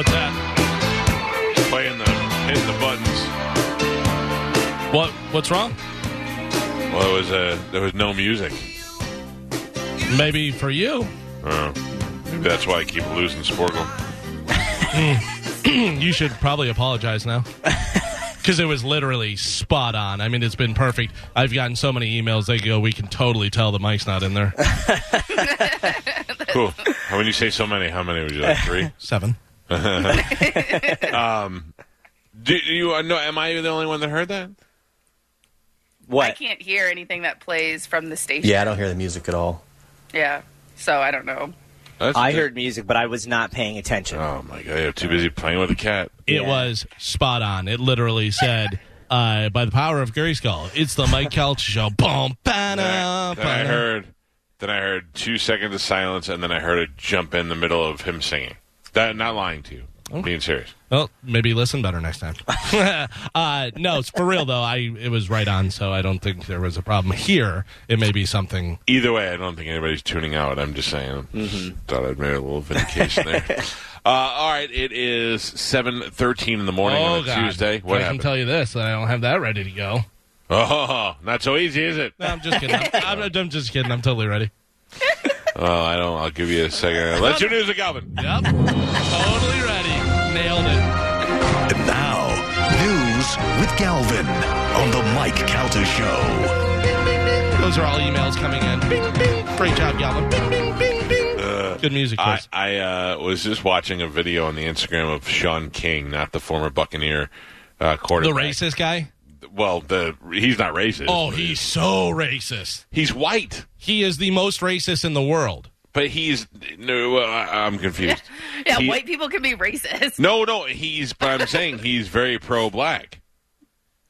What's that? Playing the hitting the buttons. What? What's wrong? Well, there was uh, there was no music. Maybe for you. Uh, maybe that's why I keep losing Sporcle. you should probably apologize now. Because it was literally spot on. I mean, it's been perfect. I've gotten so many emails. They go, we can totally tell the mic's not in there. Cool. When you say so many, how many would you like? Three? Seven. Do you know? Am I the only one that heard that? I can't hear anything that plays from the station. Yeah, I don't hear the music at all. Yeah. So I don't know. That's I good. heard music, but I was not paying attention. Oh my god! You're too busy playing with a cat. It Yeah. was spot on. It literally said, uh, by the power of Grayskull, it's the Mike Calta show. Boom, Then ba-na, I, then I ba-na. heard, then I heard two seconds of silence, and then I heard it jump in the middle of him singing. That not lying to you, I'm being serious. Well, maybe listen better next time. uh, no, it's for real though. I it was right on, so I don't think there was a problem here. It may be something. Either way, I don't think anybody's tuning out. I'm just saying. Thought I'd made a little vindication there. Uh, all right, it is seven thirteen in the morning on a oh God! Tuesday. What I can happened? tell you this that I don't have that ready to go. oh, not so easy, is it? No, I'm just kidding. I'm, I'm, I'm just kidding. I'm totally ready. Oh, I don't. I'll give you a second. Let's your news, of Galvin. Yep, totally ready. Nailed it. And now, news with Galvin on the Mike Calta Show. Those are all emails coming in. Bing, bing. Great job, Galvin. Bing, bing, bing, bing. Good music, I, Chris. I uh, was just watching a video on the Instagram of Shaun King, not the former Buccaneer uh, the racist guy. Well, the he's not racist. Oh, he's so racist. he's white, He is the most racist in the world. but he's no. Uh, I'm confused. Yeah, He- white people can be racist. No, no, he's. But I'm saying he's very pro-black.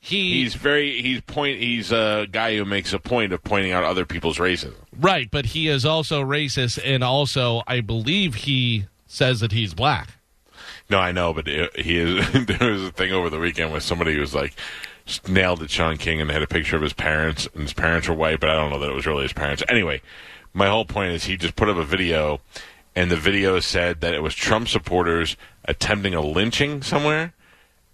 He He's very. He's point. He's a guy who makes a point of pointing out other people's racism. right, but he is also racist, and also I believe he says that he's black. No, I know, but it, he is. there was a thing over the weekend where somebody was like just nailed at Shaun King and had a picture of his parents, and his parents were white, but I don't know that it was really his parents. Anyway, my whole point is he just put up a video, and the video said that it was Trump supporters attempting a lynching somewhere,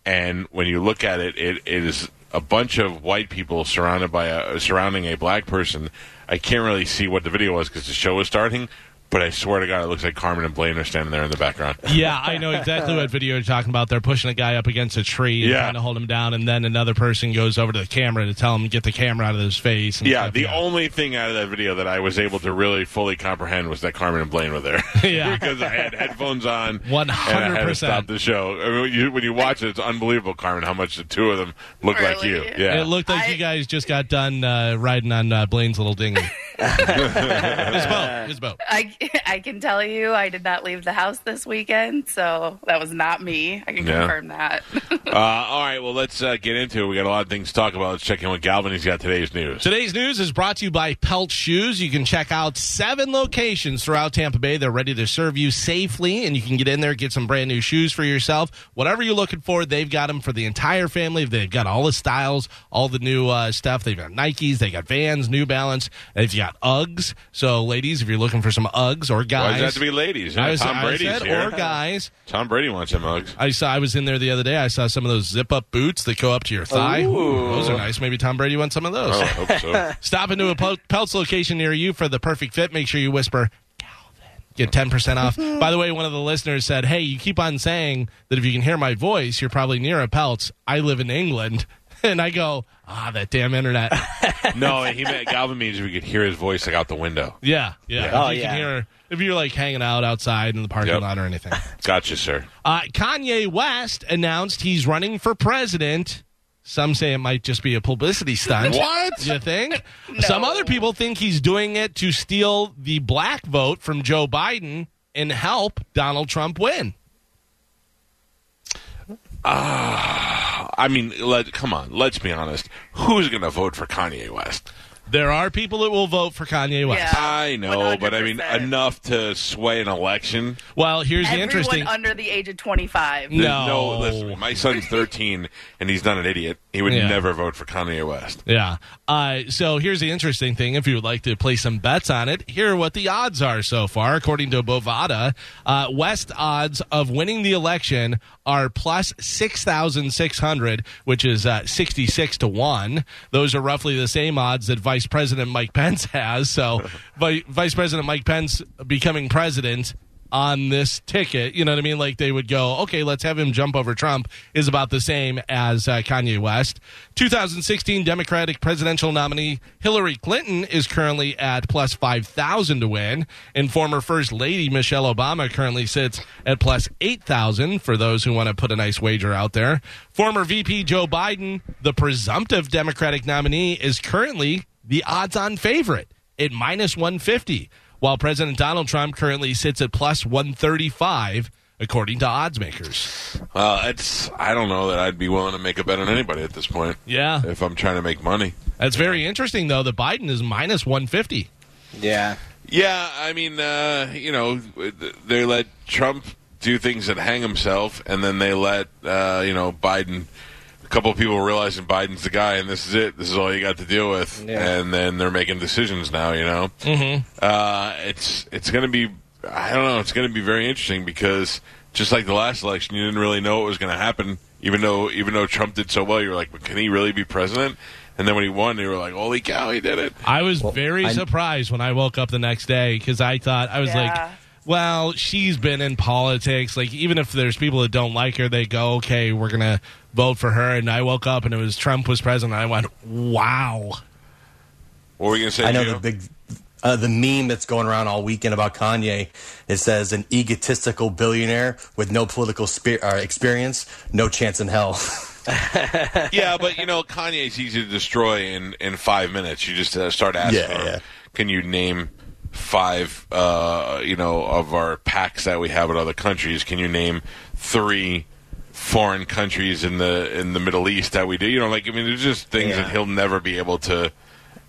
and when you look at it, it, it is a bunch of white people surrounded by a surrounding a black person. I can't really see what the video was because the show was starting. But I swear to God, it looks like Carmen and Blaine are standing there in the background. Yeah, I know exactly what video you're talking about. They're pushing a guy up against a tree and Yeah. trying to hold him down, and then another person goes over to the camera to tell him to get the camera out of his face. And Yeah, stuff. the only thing out of that video that I was able to really fully comprehend was that Carmen and Blaine were there. Yeah. because I had headphones on. 100%. And I had to stop the show. I mean, when, you, when you watch it, it's unbelievable, Carmen, how much the two of them look like you. Really? Yeah. It looked like I- you guys just got done uh, riding on uh, Blaine's little dinghy. his boat. His boat. I, I can tell you, I did not leave the house this weekend, so that was not me. I can Yeah. confirm that. uh, all right, well, let's uh, get into it. We got a lot of things to talk about. Let's check in with Galvin. He's got today's news. Today's news is brought to you by Pelt Shoes. You can check out seven locations throughout Tampa Bay. They're ready to serve you safely, and you can get in there, get some brand new shoes for yourself. Whatever you're looking for, they've got them for the entire family. They've got all the styles, all the new uh, stuff. They've got Nikes, they got Vans, New Balance, they've got Uggs. So, ladies, if you're looking for some Uggs or Why guys, does it have to be ladies? Yeah, I, was, Tom I Brady's said here. or guys. Tom Brady wants some mugs. I saw. I was in there the other day. I saw some of those zip-up boots that go up to your thigh. Ooh. Those are nice. Maybe Tom Brady wants some of those. Oh, I hope so. Stop into a Pel- Pelts location near you for the perfect fit. Make sure you whisper Galvin. Get 10% off. By the way, one of the listeners said, Hey, you keep on saying that if you can hear my voice, you're probably near a Pelts. I live in England. And I go, Ah, that damn internet. no, he meant Galvin means we could hear his voice like out the window. Yeah, yeah. Yeah. If Oh, you yeah. can hear, if you're like hanging out outside in the parking Yep. lot or anything. Gotcha, sir. Uh, Kanye West announced he's running for president. Some say it might just be a publicity stunt. What? You think? Some other people think he's doing it to steal the black vote from Joe Biden and help Donald Trump win. I mean, let come on. Let's be honest. Who's going to vote for Kanye West? There are people that will vote for Kanye West. Yeah. I know, but I mean enough to sway an election. Well, here's the Everyone interesting. under the age of 25. No. no listen, my son's 13 and he's not an idiot. He would Yeah. never vote for Kanye West. Yeah. Uh, so here's the interesting thing. If you would like to place some bets on it, here are what the odds are so far. According to Bovada, uh, West odds of winning the election are plus 6,600, which is uh, 66 to 1. Those are roughly the same odds that Vice President Mike Pence has. So Vice President Mike Pence becoming president on this ticket, you know what I mean? Like they would go, okay, let's have him jump over Trump is about the same as uh, Kanye West. 2016 Democratic presidential nominee Hillary Clinton is currently at plus 5,000 to win, and former First Lady Michelle Obama currently sits at plus 8,000 for those who want to put a nice wager out there. Former VP Joe Biden, the presumptive Democratic nominee, is currently the odds on favorite at minus 150 while President Donald Trump currently sits at plus 135, according to odds makers. Well, it's I don't know that I'd be willing to make a bet on anybody at this point. Yeah. If I'm trying to make money. That's very interesting, though, that Biden is minus 150. Yeah. Yeah, I mean, uh, you know, they let Trump do things that hang himself, and then they let uh, you know Biden. A couple of people realizing Biden's the guy, and this is it. This is all you got to deal with, Yeah. and then they're making decisions now. You know, mm-hmm. uh, it's it's going to be. I don't know. It's going to be very interesting because just like the last election, you didn't really know what was going to happen. Even though even though Trump did so well, you were like, but can he really be president? And then when he won, you were like, holy cow, he did it. I was very I- surprised when I woke up the next day because I thought, I was Yeah. like, well, she's been in politics. Like, even if there's people that don't like her, they go, okay, we're going to vote for her. And I woke up and it was Trump was president. I went, wow. What were we going to say? I know Gio? the big, uh, the meme that's going around all weekend about Kanye. It says an egotistical billionaire with no political spe- uh, experience, no chance in hell. yeah, but you know, Kanye's easy to destroy in in five minutes. You just uh, start asking, Yeah, him, yeah. can you name five, uh, you know, of our packs that we have in other countries? Can you name three foreign countries in the in the Middle East that we do? You know, like I mean, there's just things Yeah. that he'll never be able to.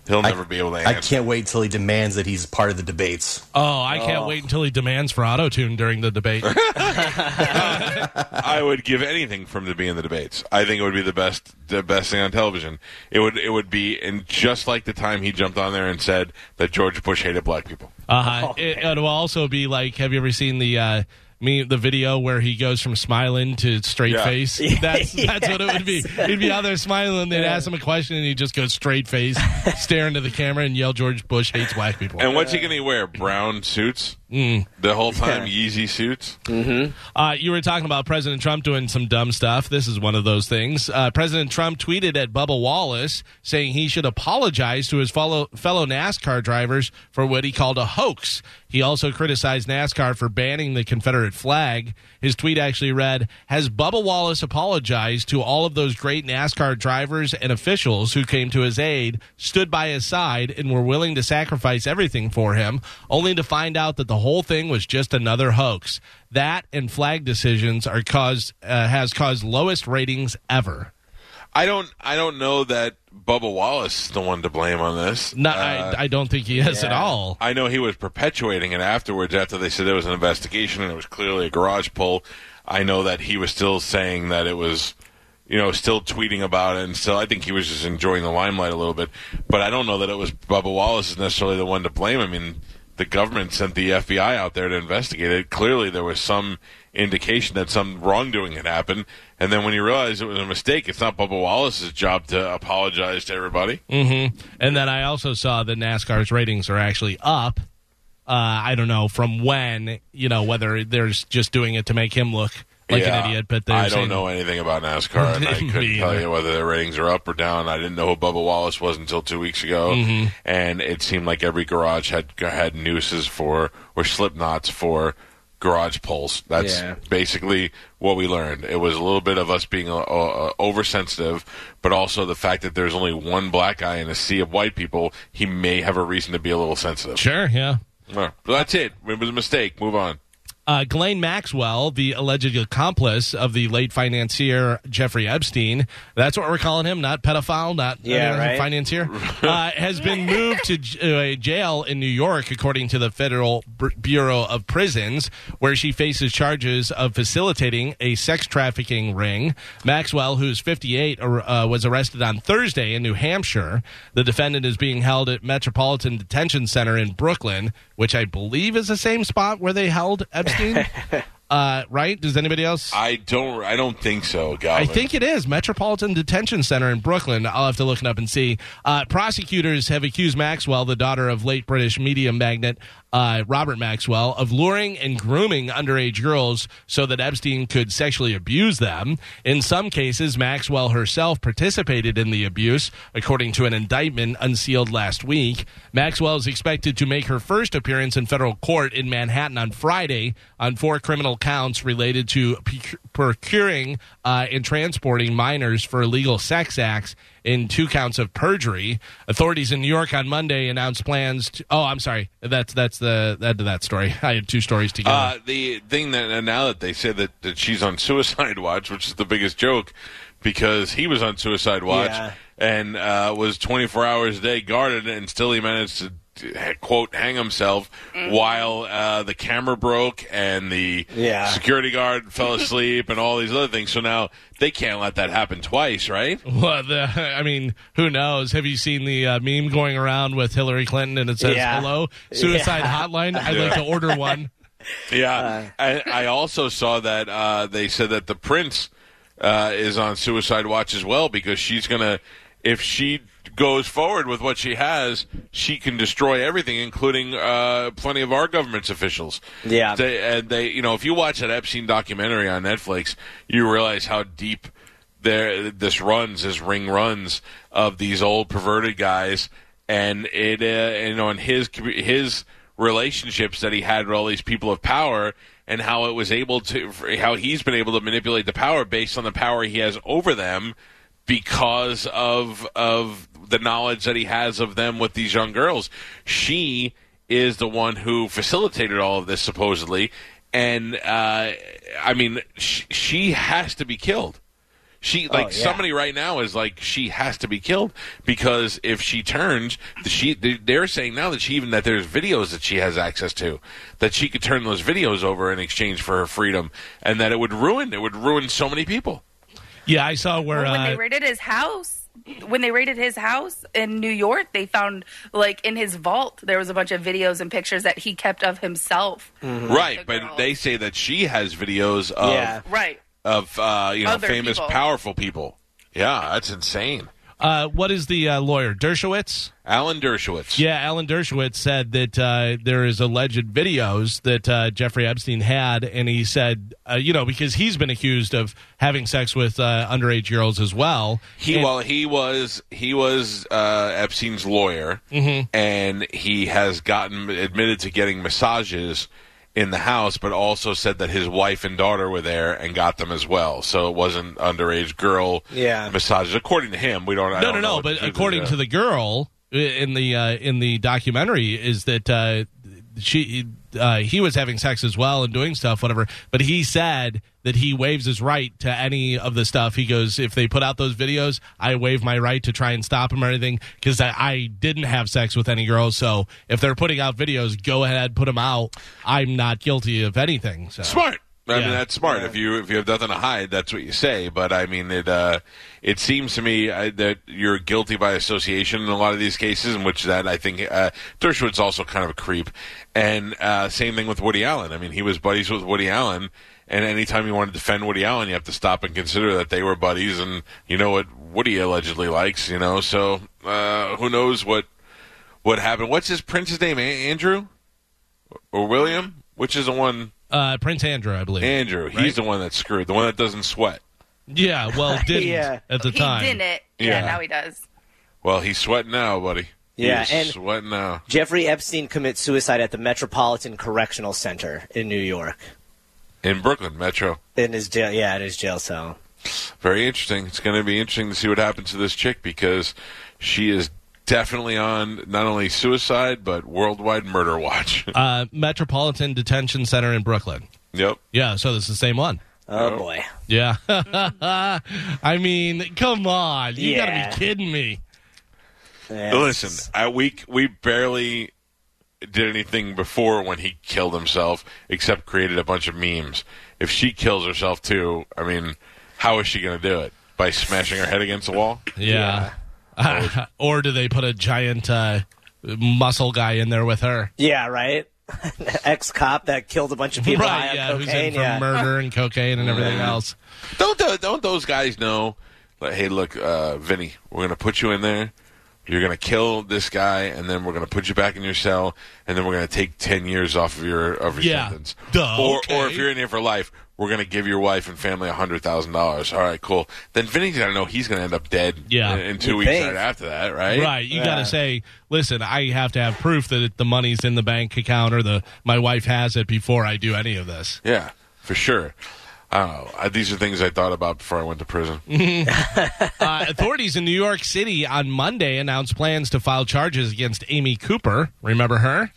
He'll never be able to I can't wait till he demands that he's part of the debates. Oh, I can't wait until he demands for auto tune during the debate. I would give anything for him to be in the debates. I think it would be the best, the best thing on television. It would, it would be, and just like the time he jumped on there and said that George Bush hated black people. Uh-huh. It, it will also be like, have you ever seen the uh, me the video where he goes from smiling to straight Yeah. face? That's that's what it would be. He'd be out there smiling. They'd ask him a question, and he'd just go straight face, stare into the camera, and yell, "George Bush hates black people." And what's he going to wear? Brown suits Mm. the whole time? Yeezy suits. Uh, you were talking about President Trump doing some dumb stuff. This is one of those things. Uh, President Trump tweeted at Bubba Wallace saying he should apologize to his fellow, fellow NASCAR drivers for what he called a hoax. He also criticized NASCAR for banning the Confederate flag. His tweet actually read Has Bubba Wallace apologized to all of those great NASCAR drivers and officials who came to his aid, stood by his side, and were willing to sacrifice everything for him, only to find out that the whole thing was just another hoax? That and flag decisions are caused uh, has caused lowest ratings ever. I don't. I don't know that Bubba Wallace is the one to blame on this. No, Uh, I, I don't think he is at all. I know he was perpetuating it afterwards after they said there was an investigation and it was clearly a garage pull. I know that he was still saying that it was, you know, still tweeting about it and still, I think he was just enjoying the limelight a little bit. But I don't know that it was Bubba Wallace is necessarily the one to blame. I mean, the government sent the FBI out there to investigate it. Clearly there was some indication that some wrongdoing had happened. And then when you realize it was a mistake, it's not Bubba Wallace's job to apologize to everybody. And then I also saw that NASCAR's ratings are actually up. Uh, I don't know from when, you know, whether they're just doing it to make him look like Yeah, an idiot. But I don't know anything about NASCAR, and I couldn't tell you whether their ratings are up or down. I didn't know who Bubba Wallace was until two weeks ago, Mm-hmm. and it seemed like every garage had had nooses for or slip knots for garage pulls. That's Yeah. basically what we learned. It was a little bit of us being uh, uh, oversensitive, but also the fact that there's only one black guy in a sea of white people. He may have a reason to be a little sensitive. Sure, yeah. Well, that's it. It was a mistake. Move on. Uh, Ghislaine Maxwell, the alleged accomplice of the late financier Jeffrey Epstein, that's what we're calling him, not pedophile, not Yeah, uh, right. financier, uh, has been moved to j- uh, jail in New York, according to the Federal B- Bureau of Prisons, where she faces charges of facilitating a sex trafficking ring. Maxwell, who's 58, uh, was arrested on Thursday in New Hampshire. The defendant is being held at Metropolitan Detention Center in Brooklyn, which I believe is the same spot where they held Epstein. uh, right? Does anybody else? I don't. I don't think so, Galvin. I think it is Metropolitan Detention Center in Brooklyn. I'll have to look it up and see. Uh, prosecutors have accused Maxwell, the daughter of late British media magnate uh, Robert Maxwell, of luring and grooming underage girls so that Epstein could sexually abuse them. In some cases, Maxwell herself participated in the abuse, according to an indictment unsealed last week. Maxwell is expected to make her first appearance in federal court in Manhattan on Friday on four criminal counts related to procuring uh, and transporting minors for illegal sex acts in two counts of perjury. Authorities in New York on Monday announced plans to. Oh, I'm sorry. That's that's the end of that story. I had two stories together. Uh, the thing that now that they said that, that she's on suicide watch, which is the biggest joke, because he was on suicide watch Yeah. and uh, was 24 hours a day guarded, and still he managed to quote hang himself while uh, the camera broke and the Yeah. security guard fell asleep and all these other things. So now they can't let that happen twice, right? Well, the, I mean, who knows? Have you seen the uh, meme going around with Hillary Clinton and it says Yeah. "Hello Suicide Yeah. Hotline"? I'd like to order one. Yeah, I, I also saw that uh, they said that the prince uh, is on suicide watch as well because she's gonna, if she goes forward with what she has, she can destroy everything, including uh, plenty of our government's officials. Yeah. they, and they, you know, if you watch that Epstein documentary on Netflix, you realize how deep there this runs, this ring runs of these old perverted guys, and it, uh, and his his relationships that he had with all these people of power and how it was able to how he's been able to manipulate the power based on the power he has over them because of of the knowledge that he has of them with these young girls she is the one who facilitated all of this supposedly and uh, i mean sh- she has to be killed she like yeah. somebody right now is like she has to be killed because if she turns, she they're saying now that she even that there's videos that she has access to that she could turn those videos over in exchange for her freedom, and that it would ruin it would ruin so many people. Yeah, I saw where Well, when they uh, raided his house, when they raided his house in New York, they found like in his vault there was a bunch of videos and pictures that he kept of himself. Right, The but they say that she has videos of Yeah. Right. of uh, you know Other famous people. powerful people. Yeah, that's insane. Uh, what is the uh, lawyer Dershowitz? Alan Dershowitz. Yeah, Alan Dershowitz said that uh, there is alleged videos that uh, Jeffrey Epstein had, and he said, uh, you know, because he's been accused of having sex with uh, underage girls as well. He And- well, he was he was uh, Epstein's lawyer, Mm-hmm. and he has gotten admitted to getting massages in the house, but also said that his wife and daughter were there and got them as well. So it wasn't underage girl Yeah. massages, according to him. We don't. I no, no, don't know no. what But according to uh, the girl uh, in the uh, in the documentary, is that uh, she uh, he was having sex as well and doing stuff, whatever. But he said that he waives his right to any of the stuff. He goes, if they put out those videos, I waive my right to try and stop him or anything because I, I didn't have sex with any girls. So if they're putting out videos, go ahead, put them out. I'm not guilty of anything. So. smart. I Yeah. mean, that's smart. If you if you have nothing to hide, that's what you say. But I mean, it uh, it seems to me uh, that you're guilty by association in a lot of these cases, in which that I think uh, Dershowitz also kind of a creep. And uh, same thing with Woody Allen. I mean, he was buddies with Woody Allen, and anytime you want to defend Woody Allen, you have to stop and consider that they were buddies, and you know what Woody allegedly likes. You know, so uh, who knows what what happened? What's his prince's name? A- Andrew or William? Which is the one? Uh, Prince Andrew, I believe. Andrew. Right? He's the one that's screwed. The one that doesn't sweat. yeah, well, didn't Yeah. at the He time. didn't. Yeah, Yeah. now he does. Well, he's sweating now, buddy. Yeah, he's and- sweating now. Jeffrey Epstein commits suicide at the Metropolitan Correctional Center in New York. In Brooklyn, Metro. In his jail, yeah, in his jail cell. Very interesting. It's going to be interesting to see what happens to this chick because she is definitely on not only suicide but worldwide murder watch. uh, Metropolitan Detention Center in Brooklyn. Yep. Yeah, so this is the same one. Oh boy. Yeah. I mean, come on. You got to be kidding me. Yeah. Listen, I, we we barely did anything before when he killed himself, except created a bunch of memes. If she kills herself too, I mean, how is she going to do it? By smashing her head against the wall? Yeah. or do they put a giant uh, muscle guy in there with her? Yeah, right. Ex cop that killed a bunch of people right, on yeah, who's cocaine. in for yeah. murder and cocaine and everything else. Don't tho- don't those guys know? Like, hey, look, uh, Vinny, we're going to put you in there. You're going to kill this guy, and then we're going to put you back in your cell, and then we're going to take ten years off of your of your Yeah. sentence. Duh, or okay. or if you're in here for life, we're going to give your wife and family a hundred thousand dollars. All right, cool. Then Vinny's going to know he's going to end up dead. Yeah. in, in two You'd weeks think. right after that, right? Right, you got to say, listen, I have to have proof that the money's in the bank account or the my wife has it before I do any of this. Yeah, for sure. I don't know. These are things I thought about before I went to prison. Uh, authorities in New York City on Monday announced plans to file charges against Amy Cooper. Remember her?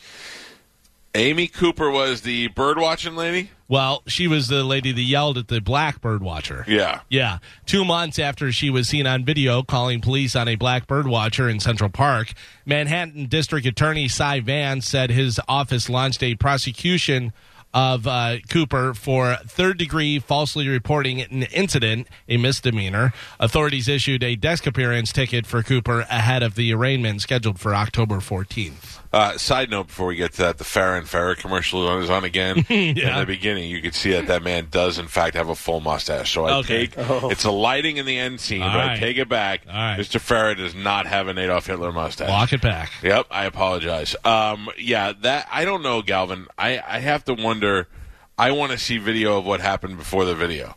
Amy Cooper was the bird watching lady. Well, she was the lady that yelled at the black bird watcher. Yeah. Yeah. Two months after she was seen on video calling police on a black bird watcher in Central Park, Manhattan District Attorney Cy Vance said his office launched a prosecution of uh, Cooper for third degree falsely reporting an incident, a misdemeanor. Authorities issued a desk appearance ticket for Cooper ahead of the arraignment scheduled for October 14th. Uh, side note before we get to that, the Farrah and Farrah commercial is on again. yeah. In the beginning, you could see that that man does, in fact, have a full mustache. So I Okay. take it's a lighting in the end scene, All but I take it back. All right. Mr. Farrah does not have an Adolf Hitler mustache. Walk it back. Yep, I apologize. Um, yeah, that I don't know, Galvin. I, I have to wonder. I want to see video of what happened before the video.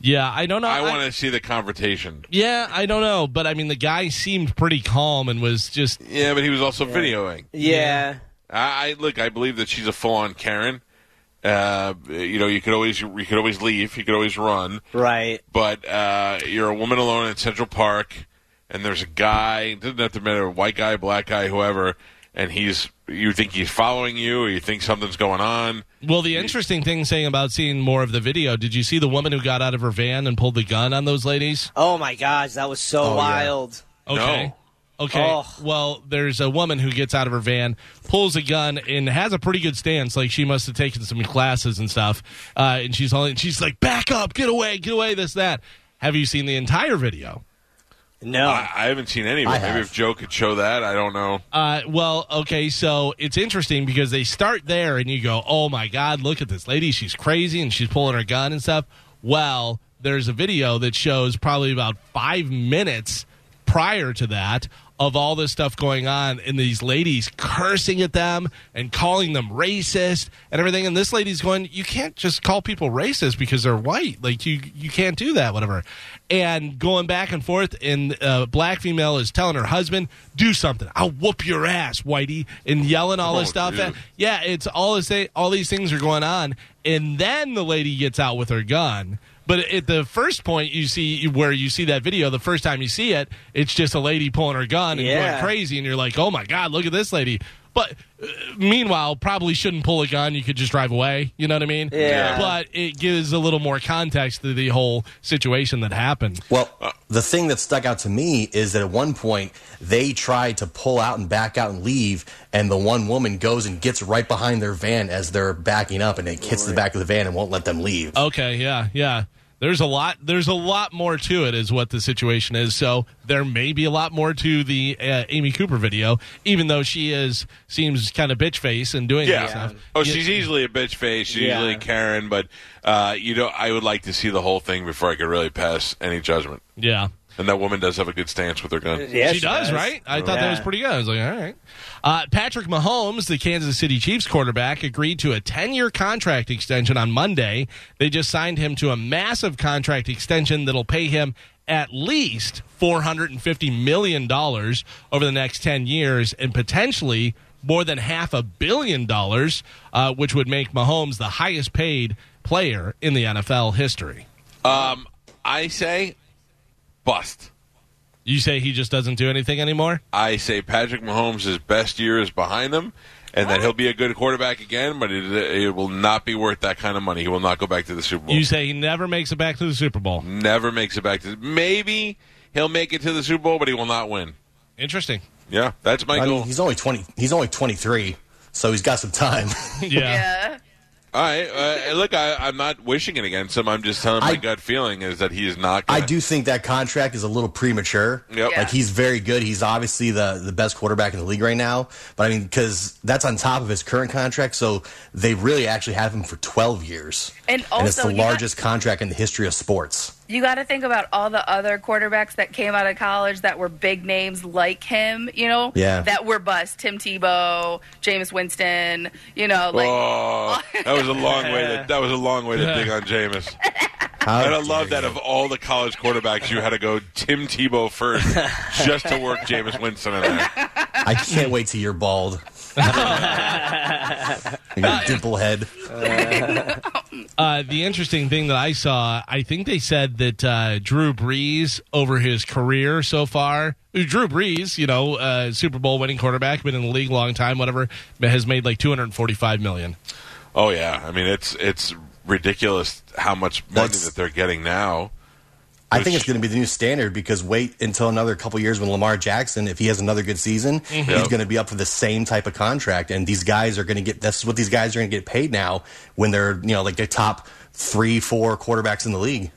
Yeah, I don't know. I want to see the confrontation. Yeah, I don't know, but I mean, the guy seemed pretty calm and was just Yeah, but he was also videoing. Yeah. I, I look. I believe that she's a full-on Karen. Uh, you know, you could always you could always leave. You could always run. Right. But uh, you're a woman alone in Central Park, and there's a guy. Doesn't have to matter, a white guy, black guy, whoever. And he's you think he's following you, or you think something's going on. Well, the interesting thing saying about seeing more of the video, did you see the woman who got out of her van and pulled the gun on those ladies? Oh my gosh, that was so Oh, yeah. wild. Okay. No. Okay. Oh. Well, there's a woman who gets out of her van, pulls a gun, and has a pretty good stance. Like she must have taken some classes and stuff. Uh, and she's only she's like, "Back up, get away, get away." This that. Have you seen the entire video? No. I, I haven't seen any. of it. I Maybe if Joe could show that, I don't know. Uh, well, okay, so it's interesting because they start there and you go, oh my God, look at this lady. She's crazy and she's pulling her gun and stuff. Well, there's a video that shows probably about five minutes prior to that of all this stuff going on and these ladies cursing at them and calling them racist and everything. And this lady's going, you can't just call people racist because they're white. Like you, you can't do that, whatever. And going back and forth, and uh, black female is telling her husband, "Do something. I'll whoop your ass, whitey," and yelling all this Oh, stuff. dude. Yeah, it's all this. All these things are going on, and then the lady gets out with her gun. But at the first point you see where you see that video, the first time you see it, it's just a lady pulling her gun and Yeah. going crazy, and you're like, "Oh my god, look at this lady!" But uh, meanwhile, probably shouldn't pull a gun. You could just drive away. You know what I mean? Yeah. But it gives a little more context to the whole situation that happened. Well, the thing that stuck out to me is that at one point they tried to pull out and back out and leave, and the one woman goes and gets right behind their van as they're backing up, and it hits the back of the van and won't let them leave. Okay, yeah, yeah. There's a lot. There's a lot more to it, is what the situation is. So there may be a lot more to the uh, Amy Cooper video, even though she is seems kind of bitch face and doing that Yeah. stuff. Oh, Yeah. she's easily a bitch face. She's Yeah. easily Karen, but uh, you know, I would like to see the whole thing before I could really pass any judgment. yeah. And that woman does have a good stance with her gun. yeah, she, does, right? I thought that was pretty good. I was like, all right. Uh, Patrick Mahomes, the Kansas City Chiefs quarterback, agreed to a 10 year contract extension on Monday. They just signed him to a massive contract extension that'll pay him at least $450 million over the next 10 years and potentially more than half a billion dollars, uh, which would make Mahomes the highest paid player in the NFL history. Um, I say bust. You say he just doesn't do anything anymore? I say Patrick Mahomes' best year is behind him, and that he'll be a good quarterback again, but it, it will not be worth that kind of money. He will not go back to the Super Bowl. You say he never makes it back to the Super Bowl. Never makes it back to. Maybe he'll make it to the Super Bowl, but he will not win. Interesting. Yeah, that's my I goal. mean, he's only twenty. He's only twenty three, so he's got some time. Yeah. Yeah. All right, uh, look, I, I'm not wishing it against him. I'm just telling my I- gut feeling is that he is not. I Gonna, I do think that contract is a little premature. Yep. Yeah. Like he's very good. He's obviously the the best quarterback in the league right now. But I mean, because that's on top of his current contract, so they really actually have him for twelve years, And it's the you got- largest contract in the history of sports. You got to think about all the other quarterbacks that came out of college that were big names like him, you know, Yeah. that were bust. Tim Tebow, Jameis Winston, you know, like Oh, that was a long way. To, that was a long way to dig on Jameis. How And I dare love that of all the college quarterbacks, you had to go Tim Tebow first just to work Jameis Winston in there. I can't wait till you're bald. your dimple head. Uh, the interesting thing that I saw, I think they said that uh, Drew Brees over his career so far, Drew Brees, you know, uh, Super Bowl winning quarterback, been in the league a long time, whatever, has made like two hundred forty-five million. Oh yeah, I mean it's it's ridiculous how much money That's- that they're getting now. I think it's going to be the new standard because wait until another couple years when Lamar Jackson, if he has another good season, he's going to be up for the same type of contract. And these guys are going to get that's what these guys are going to get paid now when they're you know like the top three, four quarterbacks in the league.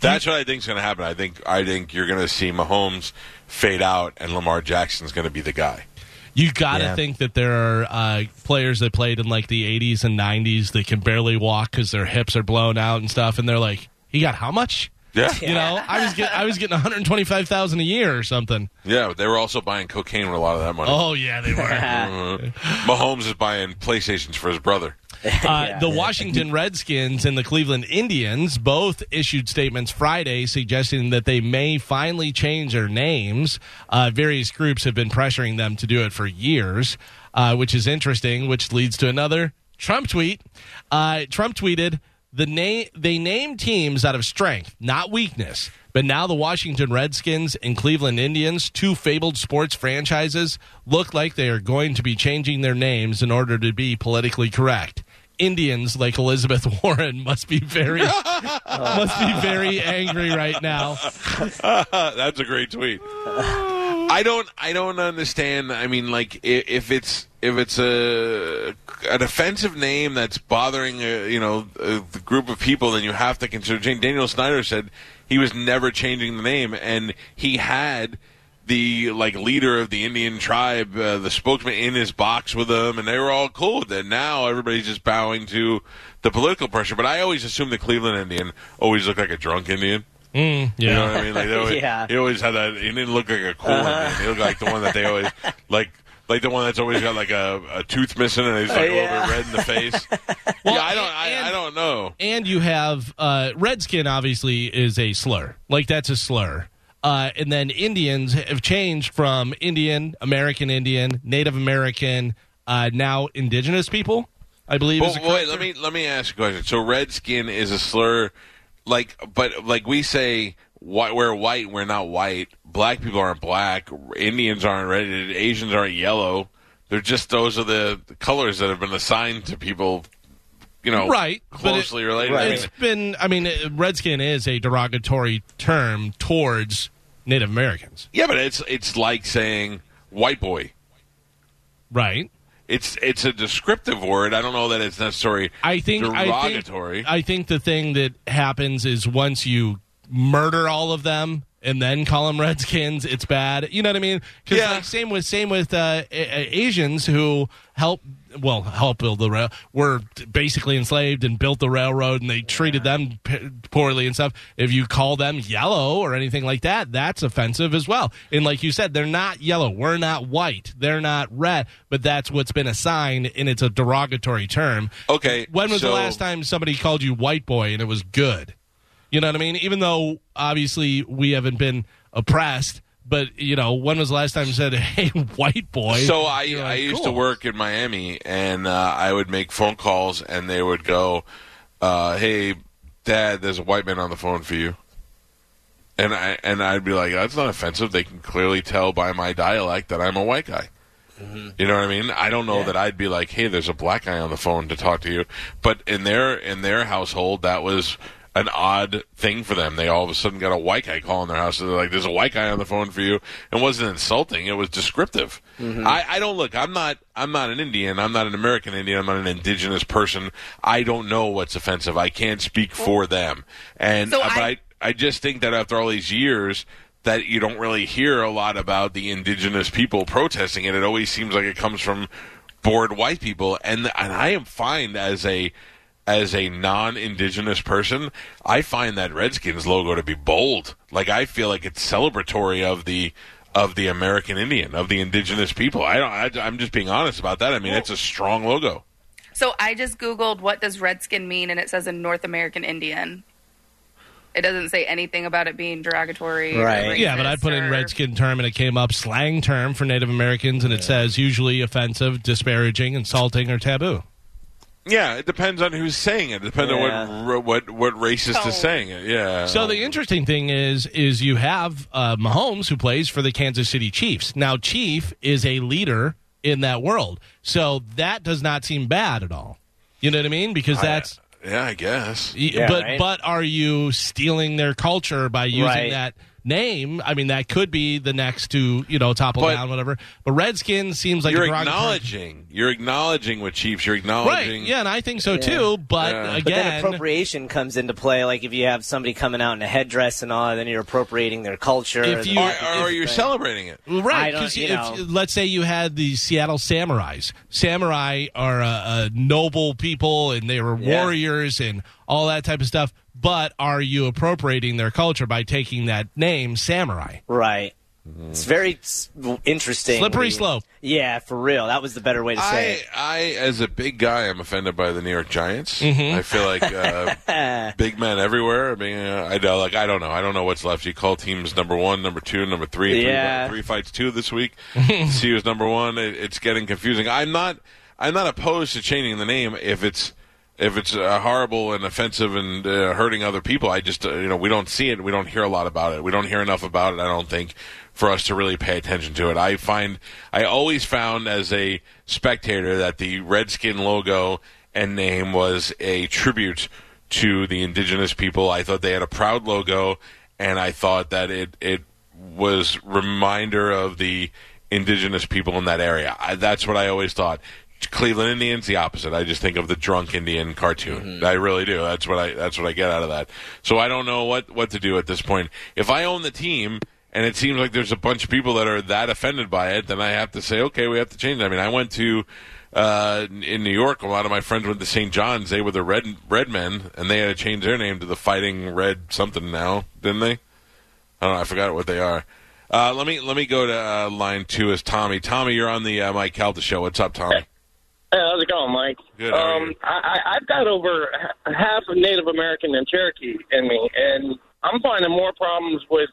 That's what I think is going to happen. I think I think you're going to see Mahomes fade out, and Lamar Jackson's going to be the guy. You got to Yeah. think that there are uh, players that played in like the '80s and '90s that can barely walk because their hips are blown out and stuff, and they're like, "He got how much?" Yeah, You know, I was get, I was getting one hundred twenty-five thousand a year or something. yeah. But they were also buying cocaine with a lot of that money. Oh yeah, they were. Uh, Mahomes is buying PlayStations for his brother. Uh, the Washington Redskins and the Cleveland Indians both issued statements Friday suggesting that they may finally change their names. Uh, various groups have been pressuring them to do it for years, uh, which is interesting, which leads to another Trump tweet. Uh, Trump tweeted, the name they name teams out of strength, not weakness. But now the Washington Redskins and Cleveland Indians, two fabled sports franchises, look like they are going to be changing their names in order to be politically correct. Indians like Elizabeth Warren must be very must be very angry right now. That's a great tweet. I don't. I don't understand. I mean, like i- if it's if it's a an offensive name that's bothering uh, you know a, the group of people, then you have to consider. Jane Daniel Snyder said he was never changing the name, and he had the like leader of the Indian tribe, uh, the spokesman, in his box with him, and they were all cool with it. Now everybody's just bowing to the political pressure. But I always assumed the Cleveland Indian always looked like a drunk Indian. Mm, You know what I mean? Like always, Yeah. he always had that. He didn't look like a cool Indian. He looked like the one that they always like. Like the one that's always got like a, a tooth missing and he's like a Yeah. little bit red in the face. Well, yeah, I don't. and- I, I don't know. And you have uh, Redskin obviously is a slur. Like that's a slur. Uh, and then Indians have changed from Indian, American Indian, Native American, uh, now indigenous people. I believe. is Well, wait, let me let me ask you a question. So redskin is a slur, like, but like we say, white, we're white, we're not white. Black people aren't black. Indians aren't red. Asians aren't yellow. They're just those are the colors that have been assigned to people. You know, Right, but it- closely related. I It's mean, been. I mean, uh, Redskin is a derogatory term towards Native Americans. yeah, but it's it's like saying white boy. Right. It's it's a descriptive word. I don't know that it's necessarily I think derogatory. I think, I think the thing that happens is once you murder all of them and then call them Redskins, it's bad. You know what I mean? Yeah. like, same with same with uh, A- Asians who help well help build the rail were basically enslaved and built the railroad and they treated them p- poorly and stuff. If you call them yellow or anything like that, that's offensive as well. And like you said, they're not yellow. We're not white. They're not red. But that's what's been assigned, and it's a derogatory term. okay. When was the last time somebody called you white boy and it was good? You know what I mean? Even though obviously we haven't been oppressed, but you know, when was the last time you said, "Hey, white boy"? So I, I used to work in Miami, and uh, I would make phone calls, and they would go, uh, "Hey, Dad, there's a white man on the phone for you." and I and I'd be like, that's not offensive. They can clearly tell by my dialect that I'm a white guy. You know what I mean? I don't know that I'd be like, "Hey, there's a black guy on the phone to talk to you," but in their in their household, that was an odd thing for them. They all of a sudden got a white guy calling their house. So they're like, "There's a white guy on the phone for you." It wasn't insulting; it was descriptive. I, I don't look. I'm not. I'm not an Indian. I'm not an American Indian. I'm not an indigenous person. I don't know what's offensive. I can't speak for them. And So uh, but I- I I just think that after all these years, that you don't really hear a lot about the indigenous people protesting it. It always seems like it comes from bored white people, and and I am fine as a as a non-indigenous person. I find that Redskins logo to be bold. Like I feel like it's celebratory of the of the American Indian, of the indigenous people. I don't. I, I'm just being honest about that. I mean, it's a strong logo. So I just googled what does redskin mean, and it says a North American Indian. It doesn't say anything about it being derogatory. Right. Yeah, but I racist put in redskin term and it came up slang term for Native Americans, and it says usually offensive, disparaging, insulting, or taboo. Yeah, it depends on who's saying it. It depends Yeah. on what what what racist Tone. is saying it. Yeah. So the interesting thing is, is you have uh, Mahomes who plays for the Kansas City Chiefs. Now, Chief is a leader in that world, so that does not seem bad at all. You know what I mean? Because that's. yeah, I guess. y- Yeah, but right. but are you stealing their culture by using Right. that name? I mean, that could be the next to you know topple But- down, whatever. But Redskins seems like You're a derogatory- acknowledging. You're acknowledging with Chiefs. You're acknowledging, right? acknowledging. Yeah, and I think so too. But Yeah. But then again, appropriation comes into play. Like if you have somebody coming out in a headdress and all, then you're appropriating their culture. If you- Or, The- or you're celebrating it. Right, because you know. let's say you had the Seattle Samurais. Samurai are uh, uh, noble people, and they were Yeah. warriors and all that type of stuff. But are you appropriating their culture by taking that name, Samurai? Right. It's very s- interesting. Slippery We- slope. Yeah, for real. That was the better way to say I, it. I, as a big guy, I'm offended by the New York Giants. I feel like uh, big men everywhere. I mean, uh, I know, like I don't know. I don't know what's left. You call teams number one, number two, number three. Three, Yeah. three fights two this week. See who's number one. It, it's getting confusing. I'm not. I'm not opposed to changing the name if it's if it's uh, horrible and offensive and uh, hurting other people. I just uh, you know we don't see it. We don't hear a lot about it. We don't hear enough about it. I don't think for us to really pay attention to it. I find I always found as a spectator that the Redskin logo and name was a tribute to the indigenous people. I thought they had a proud logo, and I thought that it it was reminder of the indigenous people in that area. I, that's what I always thought. Cleveland Indians, the opposite. I just think of the drunk Indian cartoon. I really do. That's what I. That's what I get out of that. So I don't know what what to do at this point. If I own the team and it seems like there's a bunch of people that are that offended by it, then I have to say, okay, we have to change. it. I mean, I went to uh, in New York. A lot of my friends went to St. John's. They were the Red Red Men, and they had to change their name to the Fighting Red something now, didn't they? I don't know. I forgot what they are. Uh, let me let me go to uh, line two as Tommy. Tommy, you're on the uh, Mike Calta show. What's up, Tommy? Hey, how's it going, Mike? Good, Um? I, I, I've got over half of Native American and Cherokee in me, and I'm finding more problems with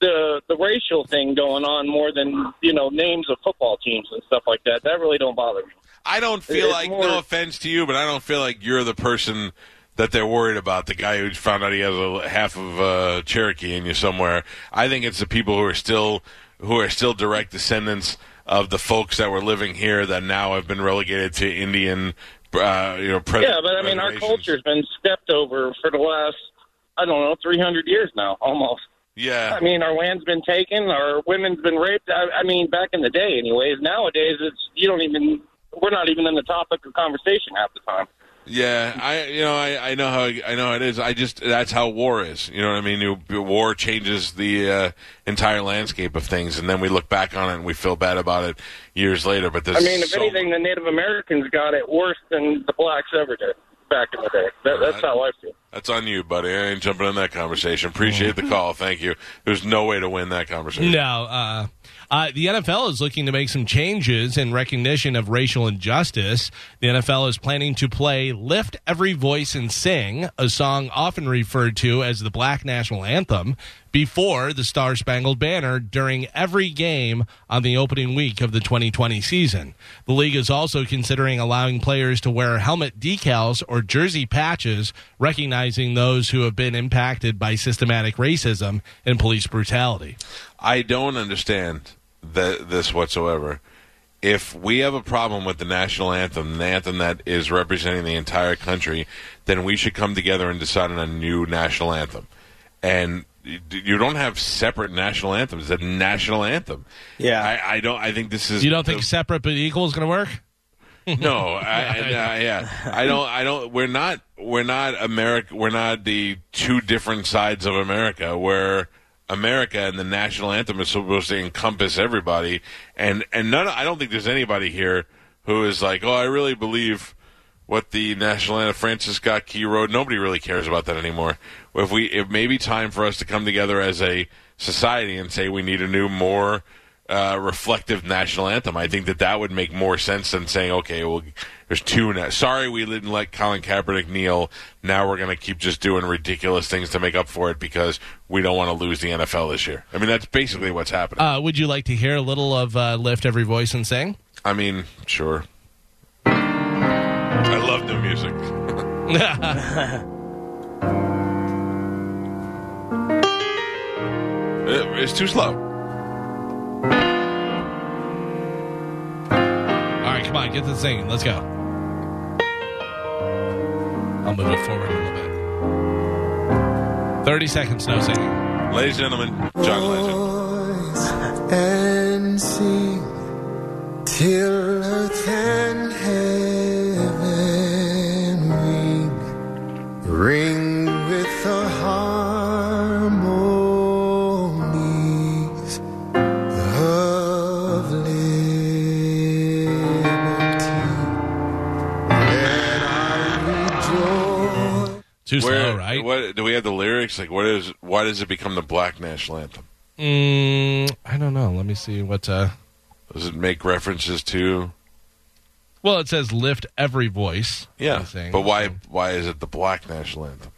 the the racial thing going on more than you know names of football teams and stuff like that. That really don't bother me. I don't feel It's like more- no offense to you, but I don't feel like you're the person that they're worried about. The guy who found out he has a half of uh, Cherokee in you somewhere. I think it's the people who are still who are still direct descendants of the folks that were living here that now have been relegated to Indian. Uh, you know, pres- Yeah, but I mean, our culture's been stepped over for the last I don't know 300 years now, almost. Yeah, I mean, our land's been taken, our women's been raped. I, I mean, back in the day, anyways. Nowadays, it's you don't even. We're not even in the topic of conversation half the time. Yeah, I you know I, I know how I know how it is. I just that's how war is. You know what I mean? War changes the uh, entire landscape of things, and then we look back on it and we feel bad about it years later. But there's I mean, if so- anything, the Native Americans got it worse than the blacks ever did back in the day. That, that's how I feel. that's on you, buddy. I ain't jumping in that conversation. Appreciate the call. Thank you. There's no way to win that conversation. No, uh, uh, the NFL is looking to make some changes in recognition of racial injustice. The NFL is planning to play Lift Every Voice and Sing, a song often referred to as the Black National Anthem, before the Star Spangled Banner during every game on the opening week of the 2020 season. The league is also considering allowing players to wear helmet decals or jersey patches, recognizing those who have been impacted by systematic racism and police brutality. I don't understand that this whatsoever. If we have a problem with the national anthem, the anthem that is representing the entire country, then we should come together and decide on a new national anthem. And you don't have separate national anthems. It's a national anthem. Yeah. I, I don't. I think this is. You don't think the- separate but equal is going to work? no, I, I, I- yeah, I don't. I don't. We're not. We're not America. We're not the two different sides of America. Where America and the national anthem is supposed to encompass everybody, and and none. I don't think there's anybody here who is like, oh, I really believe what the national anthem Francis Scott Key wrote. Nobody really cares about that anymore. If we, it may be time for us to come together as a society and say we need a new, more uh, reflective national anthem. I think that that would make more sense than saying, okay, well, there's two. Now. Sorry, we didn't let Colin Kaepernick kneel. Now we're going to keep just doing ridiculous things to make up for it because we don't want to lose the NFL this year. I mean, that's basically what's happening. Uh, would you like to hear a little of uh, Lift Every Voice and Sing? I mean, sure. I love new music. It- it's too slow. All right, come on, get to singing. Let's go. I'll move it forward a little bit. 30 seconds, no singing. Ladies and gentlemen, John Legend. and sing till earth and Too slow, right? What do we have the lyrics? Like, what is? Why does it become the black national anthem? Mm, I don't know. Let me see what. Uh, Does it make references to? well, it says lift every voice. Yeah, sing. but why? Why is it the black national anthem?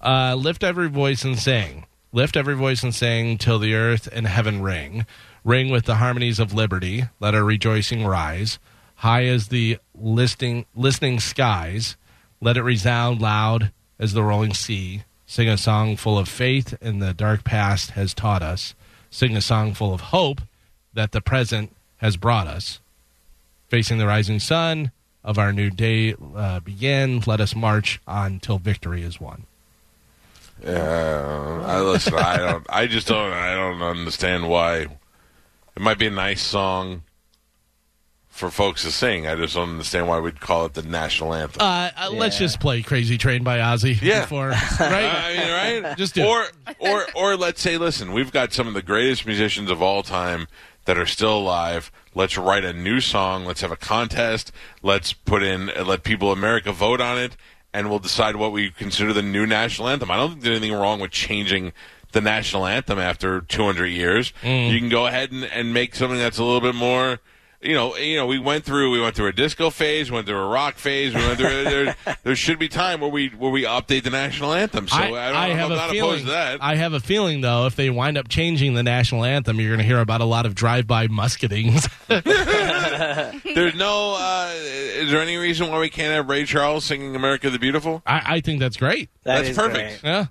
Uh, lift every voice and sing. Lift every voice and sing till the earth and heaven ring. Ring with the harmonies of liberty. Let our rejoicing rise. High as the listening, listening skies. Let it resound loud as the rolling sea. Sing a song full of faith and the dark past has taught us. Sing a song full of hope that the present has brought us. Facing the rising sun of our new day uh, begin. Let us march on till victory is won. Yeah, I listen. I don't. I just don't. I don't understand why. It might be a nice song for folks to sing. I just don't understand why we'd call it the national anthem. Uh, uh, Let's just play "Crazy Train" by Ozzy. Yeah. before, right? I mean, right? Just do or or or let's say, listen, we've got some of the greatest musicians of all time that are still alive. Let's write a new song. Let's have a contest. Let's put in. Let people America vote on it, and we'll decide what we consider the new national anthem. I don't think there's anything wrong with changing the national anthem after 200 years. You can go ahead and, and make something that's a little bit more. You know, you know, we went through we went through a disco phase, went through a rock phase. We went through there, there should be time where we where we update the national anthem. So I, don't, I have am a not feeling. opposed to that. I have a feeling, though, if they wind up changing the national anthem, you're going to hear about a lot of drive-by musketings. There's no. Uh, is there any reason why we can't have Ray Charles singing "America the Beautiful"? I, I think that's great. That That's is perfect. great. Yeah.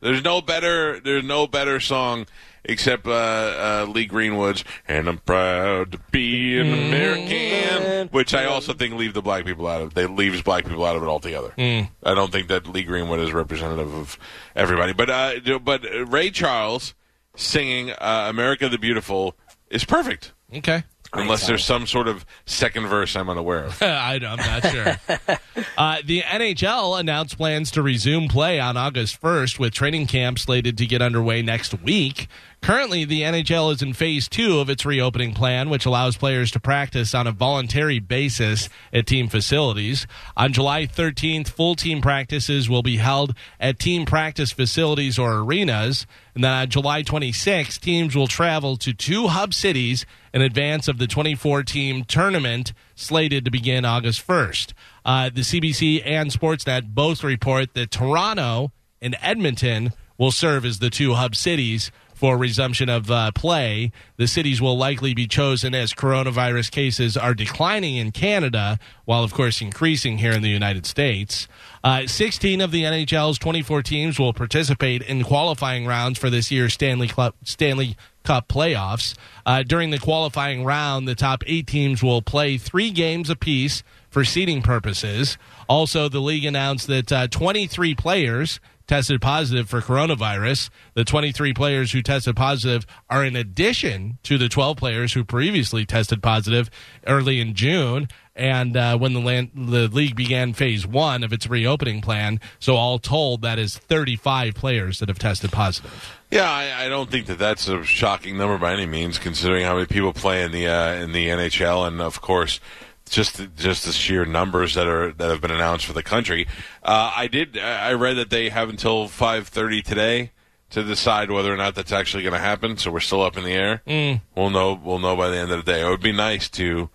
There's no better. There's no better song except uh, uh, Lee Greenwood's "And I'm Proud to Be an American," which I also think leave the black people out of. They leaves black people out of it altogether. I don't think that Lee Greenwood is representative of everybody. But uh, but Ray Charles singing uh, "America the Beautiful" is perfect. Okay. Unless there's some sort of second verse I'm unaware of. I, I'm not sure. uh, the NHL announced plans to resume play on August 1st, with training camp slated to get underway next week. Currently, the NHL is in phase two of its reopening plan, which allows players to practice on a voluntary basis at team facilities. On July 13th, full team practices will be held at team practice facilities or arenas. And then on July 26th, teams will travel to two hub cities in advance of the 24 team tournament slated to begin August 1st. Uh, the CBC and Sportsnet both report that Toronto and Edmonton will serve as the two hub cities for resumption of uh, play. The cities will likely be chosen as coronavirus cases are declining in Canada, while of course increasing here in the United States. Uh, 16 of the NHL's 24 teams will participate in qualifying rounds for this year's Stanley Stanley Cup playoffs. Uh, during the qualifying round, the top eight teams will play three games apiece for seeding purposes. Also, the league announced that uh, 23 players tested positive for coronavirus. The 23 players who tested positive are in addition to the 12 players who previously tested positive early in June and uh, when the land, the league began phase one of its reopening plan. So all told, that is 35 players that have tested positive. Yeah, I, I don't think that that's a shocking number by any means, considering how many people play in the uh, in the NHL, and of course, just just the sheer numbers that are that have been announced for the country. Uh, I did I read that they have until 5:30 today to decide whether or not that's actually going to happen. So we're still up in the air. Mm. We'll know we'll know by the end of the day. It would be nice to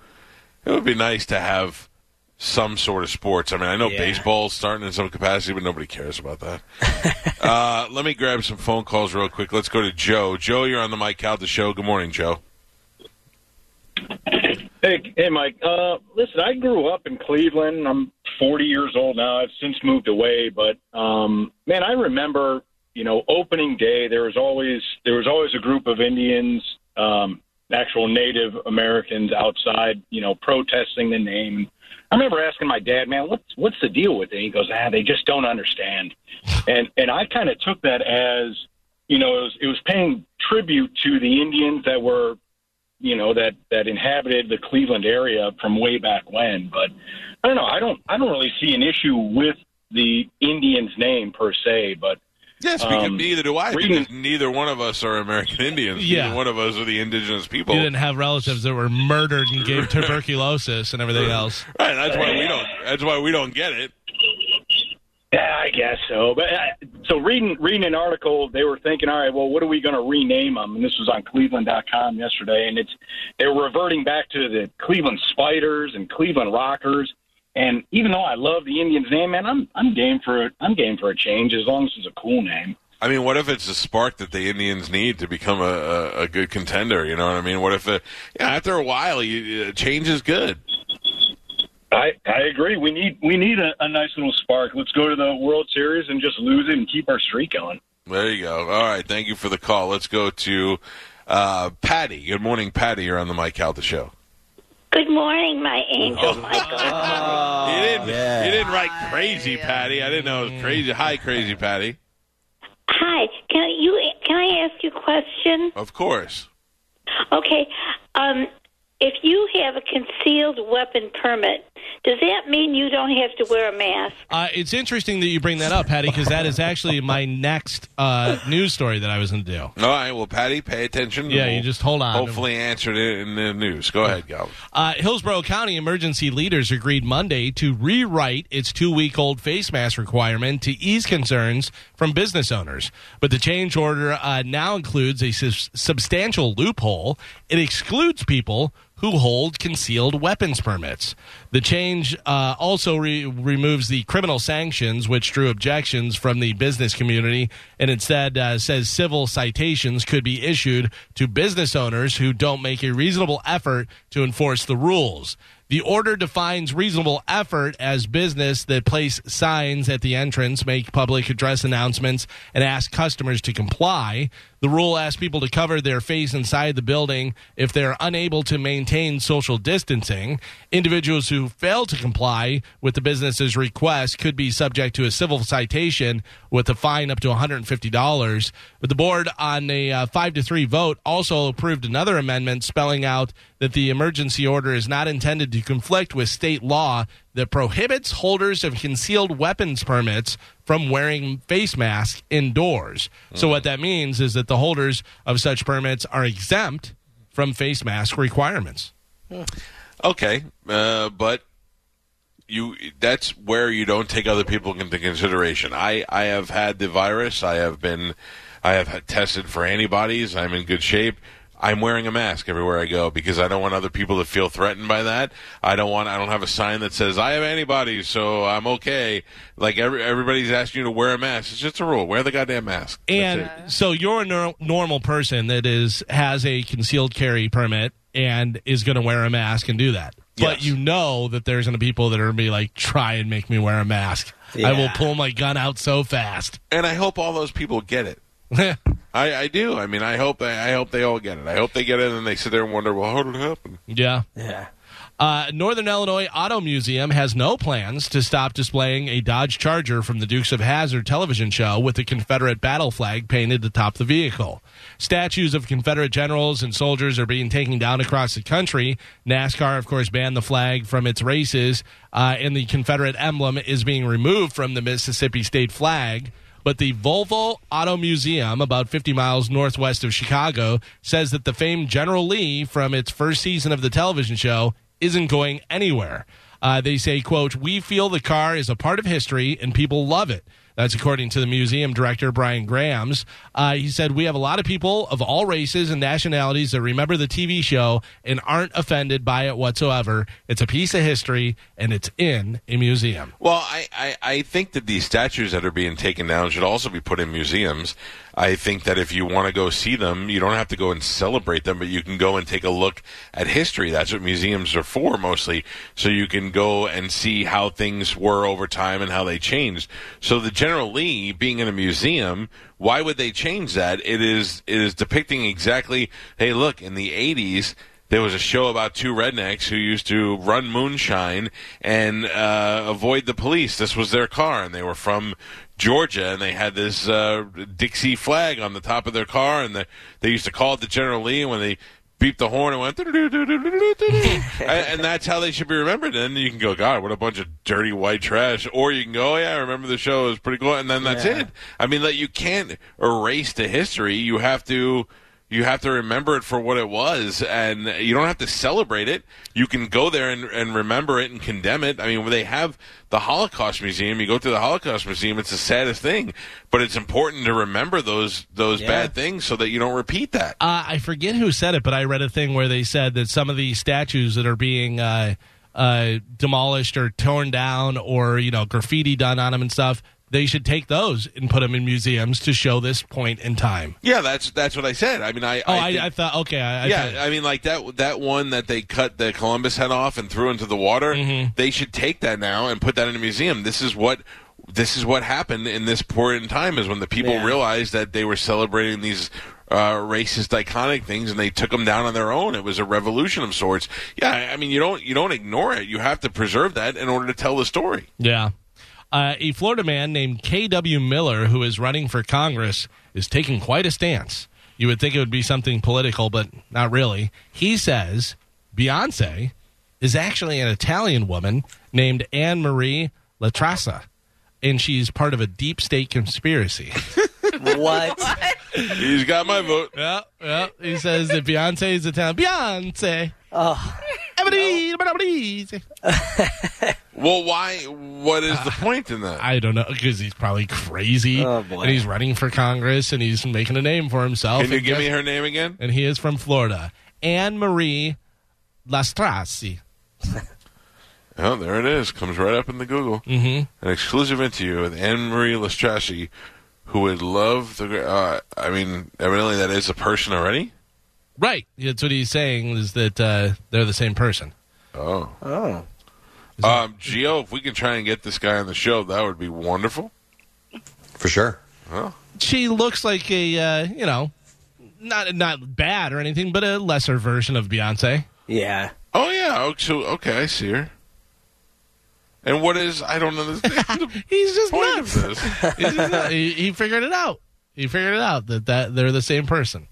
it would be nice to have some sort of sports. I mean, I know Yeah. baseball's starting in some capacity, but nobody cares about that. uh, let me grab some phone calls real quick. Let's go to Joe. Joe, you're on the Mike Calta show. Good morning, Joe. Hey, hey, Mike. Uh, listen, I grew up in Cleveland. I'm 40 years old now. I've since moved away, but um, man, I remember, you know, opening day. There was always there was always a group of Indians, um, actual Native Americans outside, you know, protesting the name. I remember asking my dad, "Man, what's what's the deal with it?" He goes, "Ah, they just don't understand." And and I kind of took that as, you know, it was it was paying tribute to the Indians that were you know that that inhabited the Cleveland area from way back when. But I don't know. I don't I don't really see an issue with the Indian's name per se. But Yes, because Um, neither do I. reading- Because neither one of us are American Indians. Yeah. Neither one of us are the indigenous people. You didn't have relatives that were murdered and gave tuberculosis and everything else. Right. That's why we don't. That's why we don't get it. Yeah, I guess so. But uh, so reading reading an article, they were thinking, all right, well, what are we going to rename them? And this was on Cleveland.com yesterday, and it's they were reverting back to the Cleveland Spiders and Cleveland Rockers. And even though I love the Indians name, man, I'm I'm game for I'm game for a change as long as it's a cool name. I mean, what if it's a spark that the Indians need to become a, a, a good contender? You know what I mean? What if, it, yeah, after a while, you, uh, change is good. I, I agree. We need we need a, a nice little spark. Let's go to the World Series and just lose it and keep our streak going. There you go. All right. Thank you for the call. Let's go to uh, Patty. Good morning, Patty. You're on the Mike Calta show. Good morning, my angel Michael. you didn't. yeah. You didn't write crazy, Patty. I didn't know it was crazy. Hi, crazy Patty. Hi, can you can I ask you a question? Of course. Okay, um, if you have a concealed weapon permit, does that mean you don't have to wear a mask? Uh, it's interesting that you bring that up, Patty, because that is actually my next uh, news story that I was going to do. All right. Well, Patty, pay attention. Yeah, We'll you just hold on. Hopefully, answered it in the news. Go ahead, Gal. Uh, Hillsborough County emergency leaders agreed Monday to rewrite its two week old face mask requirement to ease concerns from business owners. But the change order uh, now includes a sus- substantial loophole. It excludes people who hold concealed weapons permits. The change uh, also re- removes the criminal sanctions, which drew objections from the business community, and instead uh, says civil citations could be issued to business owners who don't make a reasonable effort to enforce the rules. The order defines reasonable effort as business that place signs at the entrance, make public address announcements, and ask customers to comply. The rule asks people to cover their face inside the building if they're unable to maintain social distancing. Individuals who fail to comply with the business's request could be subject to a civil citation with a fine up to $150. But the board, on a uh, five to three vote, also approved another amendment spelling out that the emergency order is not intended to conflict with state law that prohibits holders of concealed weapons permits from wearing face masks indoors. So, what that means is that the holders of such permits are exempt from face mask requirements. Okay, uh, but you that's where you don't take other people into consideration. I I have had the virus. I have been I have tested for antibodies. I'm in good shape. I'm wearing a mask everywhere I go because I don't want other people to feel threatened by that. I don't want. I don't have a sign that says I have antibodies, so I'm okay. Like every, everybody's asking you to wear a mask. It's just a rule. Wear the goddamn mask. And so you're a nor- normal person that is has a concealed carry permit and is going to wear a mask and do that. But Yes. you know that there's going to be people that are going to be like, try and make me wear a mask. I will pull my gun out so fast. and I hope all those people get it. I, I do. I mean, I hope they, I hope they all get it. I hope they get it and they sit there and wonder, well, how did it happen? yeah. Yeah. Uh, Northern Illinois Auto Museum has no plans to stop displaying a Dodge Charger from the Dukes of Hazzard television show with the Confederate battle flag painted atop the vehicle. Statues of Confederate generals and soldiers are being taken down across the country. NASCAR, of course, banned the flag from its races, uh, and the Confederate emblem is being removed from the Mississippi state flag. But the Volo Auto Museum, about 50 miles northwest of Chicago, says that the famed General Lee from its first season of the television show isn't going anywhere. Uh, they say, quote, we feel the car is a part of history and people love it. That's according to the museum director, Brian Grams. Uh, he said, We have a lot of people of all races and nationalities that remember the TV show and aren't offended by it whatsoever. It's a piece of history and it's in a museum. Well, I, I, I think that these statues that are being taken down should also be put in museums. I think that if you want to go see them, you don't have to go and celebrate them, but you can go and take a look at history. That's what museums are for mostly. So you can go and see how things were over time and how they changed. So the General Lee being in a museum, why would they change that? It is it is depicting exactly, hey, look, in the 80s, there was a show about two rednecks who used to run moonshine and uh, avoid the police. This was their car, and they were from Georgia, and they had this uh, Dixie flag on the top of their car, and the, they used to call it the General Lee. And when they beeped the horn, it went, and, and that's how they should be remembered. And then you can go, God, what a bunch of dirty white trash. Or you can go, oh, yeah, I remember the show. It was pretty cool. And then that's Yeah. it. I mean, like, you can't erase the history. You have to you have to remember it for what it was and you don't have to celebrate it. You can go there and, and remember it and condemn it. I mean when they have the holocaust museum. You go to the holocaust museum it's the saddest thing but it's important to remember those those Yeah. bad things so that you don't repeat that. Uh, I forget who said it, but I read a thing where they said that some of these statues that are being uh, uh, demolished or torn down or, you know, graffiti done on them and stuff, they should take those and put them in museums to show this point in time. yeah that's that's what i said i mean i Oh, I, think- I, thought, okay. I, I yeah, thought- I mean, like that that one that they cut the Columbus head off and threw into the water. Mm-hmm. They should take that now and put that in a museum. This is what this is what happened in this point in time is when the people Yeah. realized that they were celebrating these uh, racist iconic things and they took them down on their own. It was a revolution of sorts. Yeah, I mean, you don't you don't ignore it. You have to preserve that in order to tell the story. Yeah. Uh, a Florida man named K.W. Miller, who is running for Congress, is taking quite a stance. You would think it would be something political, but not really. He says Beyonce is actually an Italian woman named Anne Marie Latrasa, and she's part of a deep state conspiracy. What? He's got my vote. yeah, yeah. He says that Beyonce is Italian. Beyonce. Oh, Well, why? What is the point in that? I don't know because he's probably crazy, Oh, boy. and he's running for Congress, and he's making a name for himself. Can you give me her name again? and he is from Florida. Anne Marie Lastrassi. Oh, there it is. Comes right up in the Google. Mm-hmm. An exclusive interview with Anne Marie Lastrassi, who would love the. Uh, I mean, evidently that is a person already. Right. That's what he's saying is that uh, they're the same person. Oh, oh. um, Gio, if we can try and get this guy on the show, that would be wonderful. For sure. Well, She looks like a uh, you know, not not bad or anything, but a lesser version of Beyonce. Yeah. oh yeah. Oh, so okay, I see her. And what is? I don't understand the He's just point nuts. of this. He's just nuts. he, he figured it out. He figured it out that, that they're the same person.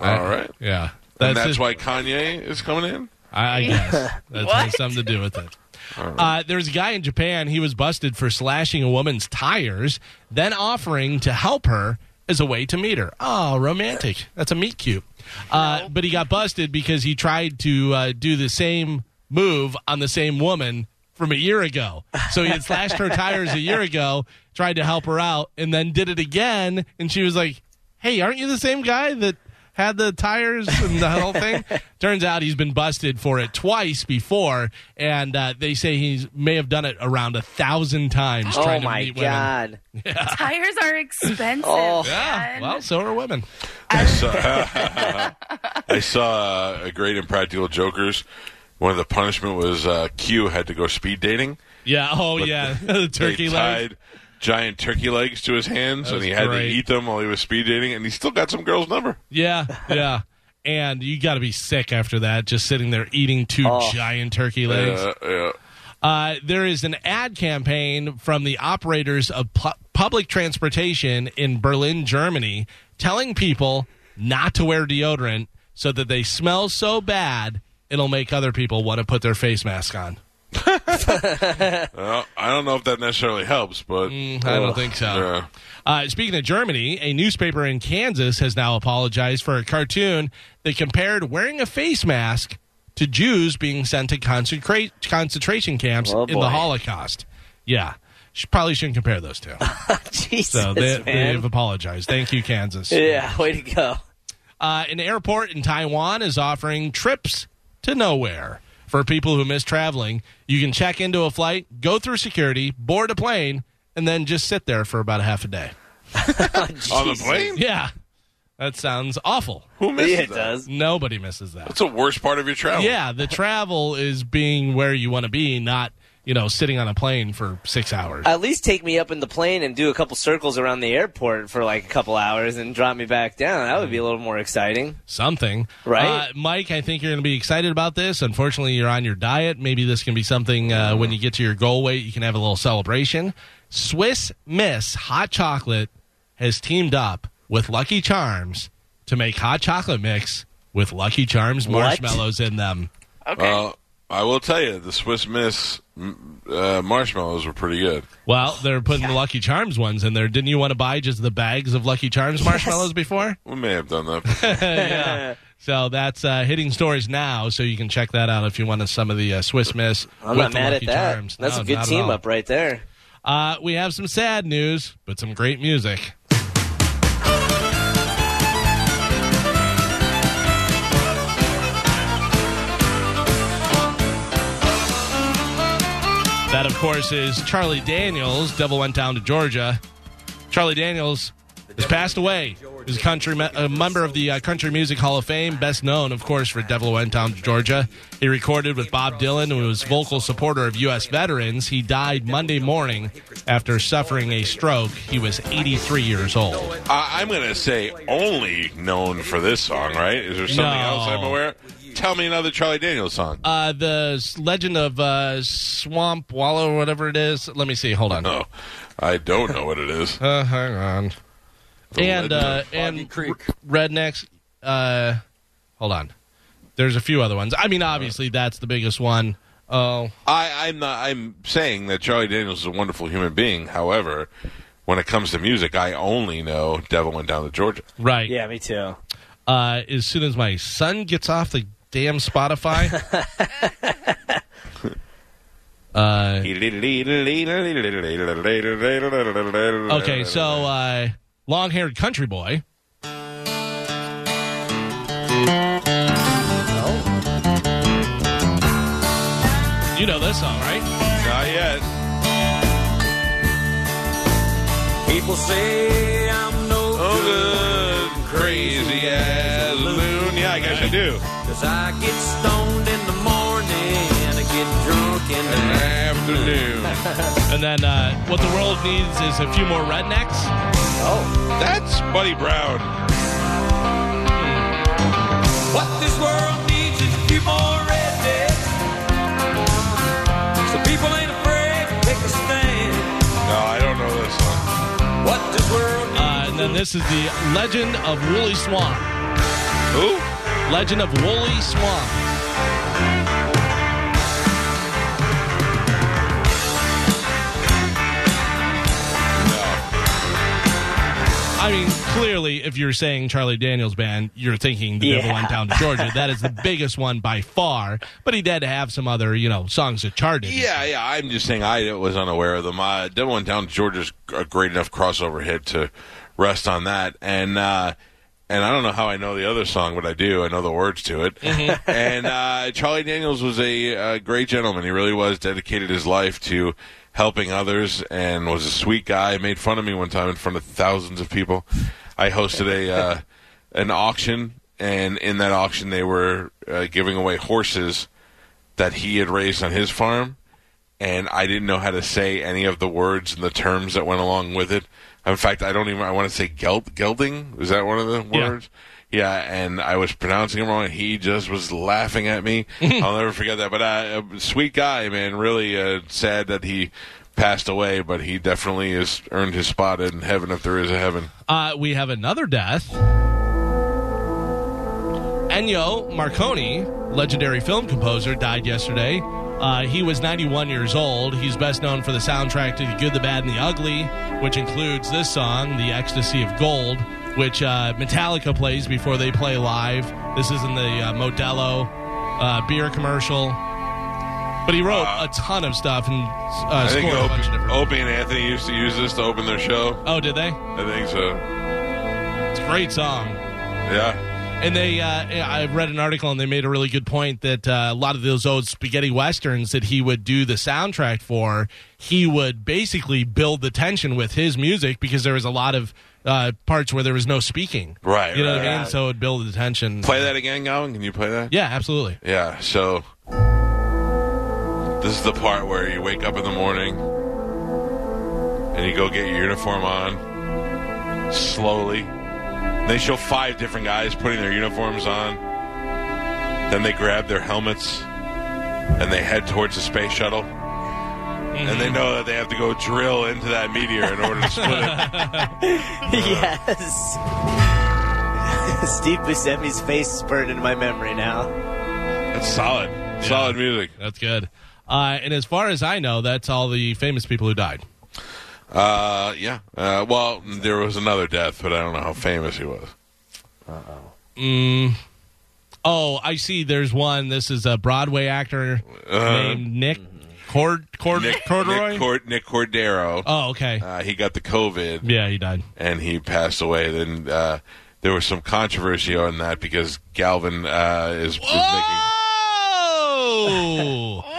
All right, Yeah. and that's his- why Kanye is coming in. I, I guess that has something to do with it. Uh, there's a guy in Japan. He was busted for slashing a woman's tires, then offering to help her as a way to meet her. Oh, romantic. That's a meet cute. Uh, but he got busted because he tried to uh, do the same move on the same woman from a year ago. So he had slashed her tires a year ago, tried to help her out, and then did it again. And she was like, "Hey, aren't you the same guy that had the tires and the whole thing. Turns out he's been busted for it twice before, and uh, they say he may have done it around a thousand times. Oh trying to my meet women. god! Tires are expensive. Oh. Yeah, well, so are women. I saw, I saw uh, a great Impractical Jokers. One of the punishment was uh, Q had to go speed dating. Yeah. Oh, But yeah. the turkey they leg. tied giant turkey legs to his hands, and he had great. to eat them while he was speed dating, and he still got some girl's number. Yeah, yeah. And you got to be sick after that, just sitting there eating two Oh. giant turkey legs. Uh, yeah. Uh, there is an ad campaign from the operators of pu- public transportation in Berlin, Germany, telling people not to wear deodorant so that they smell so bad it'll make other people want to put their face mask on. Well, I don't know if that necessarily helps, but I don't think so. yeah. Uh, speaking of Germany, a newspaper in Kansas has now apologized for a cartoon that compared wearing a face mask to Jews being sent to concentra- concentration camps Oh, in the Holocaust. Yeah. She Probably shouldn't compare those two. Jesus, So they, man. they've apologized. Thank you, Kansas. yeah, way to go. Uh, an airport in Taiwan is offering trips to nowhere for people who miss traveling. You can check into a flight, go through security, board a plane, and then just sit there for about a half a day. On the plane? Yeah. That sounds awful. Who misses Yeah, it that? does. Nobody misses that. That's the worst part of your travel. Yeah, the travel is being where you want to be, not, you know, sitting on a plane for six hours. At least take me up in the plane and do a couple circles around the airport for like a couple hours and drop me back down. That would be a little more exciting. Something. Right? Uh, Mike, I think you're going to be excited about this. Unfortunately, you're on your diet. Maybe this can be something uh, when you get to your goal weight, you can have a little celebration. Swiss Miss Hot Chocolate has teamed up with Lucky Charms to make hot chocolate mix with Lucky Charms What? marshmallows in them. Okay. Well, I will tell you, the Swiss Miss uh, marshmallows were pretty good. Well, they're putting the Lucky Charms ones in there. Didn't you want to buy just the bags of Lucky Charms marshmallows before? We may have done that. yeah. So that's uh, hitting stores now, so you can check that out if you want some of the uh, Swiss Miss. I'm with not the mad Lucky at that. Charms. That's No, a good team up right there. Uh, we have some sad news, but some great music. Course, is Charlie Daniels. Devil went down to Georgia. Charlie Daniels has passed away. He's a country a member of the uh, Country Music Hall of Fame, best known, of course, for Devil Went Down to Georgia. He recorded with Bob Dylan, who was vocal supporter of U.S. veterans. He died Monday morning after suffering a stroke. He was 83 years old. I, I'm going to say only known for this song, right? Is there something No. else I'm aware? Of? Tell me another Charlie Daniels song. Uh, the Legend of uh, Swamp Wallow, or whatever it is. Let me see. Hold on. no, I don't know what it is. Uh, hang on. The and uh, and Creek. R- rednecks. Uh, hold on. There's a few other ones. I mean, obviously that's the biggest one. Oh, I, I'm not. I'm saying that Charlie Daniels is a wonderful human being. However, when it comes to music, I only know "Devil Went Down to Georgia." right. Yeah, me too. Uh, as soon as my son gets off the damn Spotify. uh, okay, so uh, long-haired country boy. You know this song, right? not yet. People say I'm no Oh, good, crazy as a loon. Yeah, I guess I do. I get stoned in the morning and I get drunk in the. Afternoon. And then uh, what the world needs is a few more rednecks. Oh, that's Buddy Brown. What this world needs is a few more rednecks. So people ain't afraid to take a stand. No, I don't know this song. What this world needs. Uh, and then this is the Legend of Wooley Swamp. Who? Legend of Wooley Swamp. I mean, clearly, if you're saying Charlie Daniels Band, you're thinking The Devil Yeah. Went Down to Georgia. That is the biggest one by far. But he did have some other, you know, songs that charted. Yeah, yeah. I'm just saying I was unaware of them. Uh, Devil Went town to Georgia's a great enough crossover hit to rest on that. And uh, and I don't know how I know the other song, but I do. I know the words to it. and uh, Charlie Daniels was a, uh great gentleman. He really was dedicated his life to helping others, and was a sweet guy. Made fun of me one time in front of thousands of people. I hosted a uh, an auction, and in that auction, they were uh, giving away horses that he had raised on his farm and I didn't know how to say any of the words and the terms that went along with it. In fact, I don't even. I want to say geld, gelding. Is that one of the words? Yeah, and I was pronouncing it wrong. He just was laughing at me. I'll never forget that. But uh, a sweet guy, man. Really uh, sad that he passed away, but he definitely has earned his spot in heaven if there is a heaven. Uh, we have another death. Ennio Morricone, legendary film composer, died yesterday. Uh, he was 91 years old. He's best known for the soundtrack to The Good, the Bad, and the Ugly, which includes this song, The Ecstasy of Gold, which uh, Metallica plays before they play live. This is in the uh, Modelo uh, beer commercial. But he wrote a ton of stuff and uh, I think scored a bunch of Opie. Opie and Anthony used to use this to open their show. Oh, did they? I think so. It's a great song. Yeah. And they, uh, I read an article and they made a really good point that uh, a lot of those old spaghetti westerns that he would do the soundtrack for, he would basically build the tension with his music because there was a lot of uh, parts where there was no speaking. Right, You know right, what I mean? right. So it would build the tension. Play that again, Gowan. Can you play that? Yeah, absolutely. Yeah, so this is the part where you wake up in the morning and you go get your uniform on slowly. They show five different guys putting their uniforms on. Then they grab their helmets and they head towards the space shuttle. And they know that they have to go drill into that meteor in order to split it. yes. Steve Buscemi's face is burned into my memory now. That's solid. Solid music. That's good. Uh, and as far as I know, that's all the famous people who died. Uh, yeah. Uh, well, there was another death, but I don't know how famous he was. Uh-oh. Mm. Oh, I see. There's one. This is a Broadway actor named Nick Cord, Cord. Nick, Corduroy. Nick, Cord- Nick Cordero. oh, okay. Uh, he got the COVID. Yeah, he died. And he passed away. Then uh, there was some controversy on that because Galvin uh, is, is making. Oh!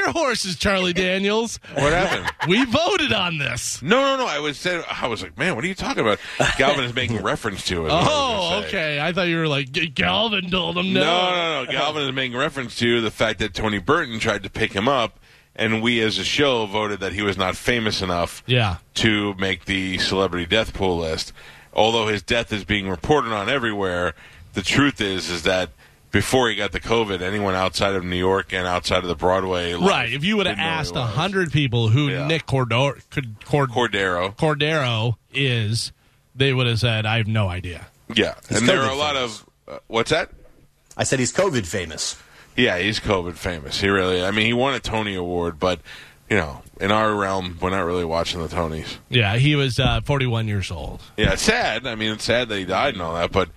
Your horses, Charlie Daniels. What happened? We voted on this. No, no, no. I was saying, I was like, man, what are you talking about? Galvin is making reference to it. what I Oh, okay. I thought you were like "G- Galvin told him no. No, no, no. Galvin is making reference to the fact that Tony Burton tried to pick him up, and we as a show voted that he was not famous enough Yeah. to make the celebrity death pool list. Although his death is being reported on everywhere, the truth is is that before he got the COVID, anyone outside of New York and outside of the Broadway, Right. If you would have didn't know who asked a hundred people who Yeah. Nick Cordor, Cord, Cord, Cordero, Cordero is, they would have said, "I have no idea." yeah, He's and there are COVID a lot famous. of uh, what's that? I said he's COVID famous. Yeah, he's COVID famous. He really, I mean, he won a Tony Award, but you know, in our realm, we're not really watching the Tonys. Yeah, he was uh, 41 years old. Yeah, it's sad. I mean, it's sad that he died and all that, but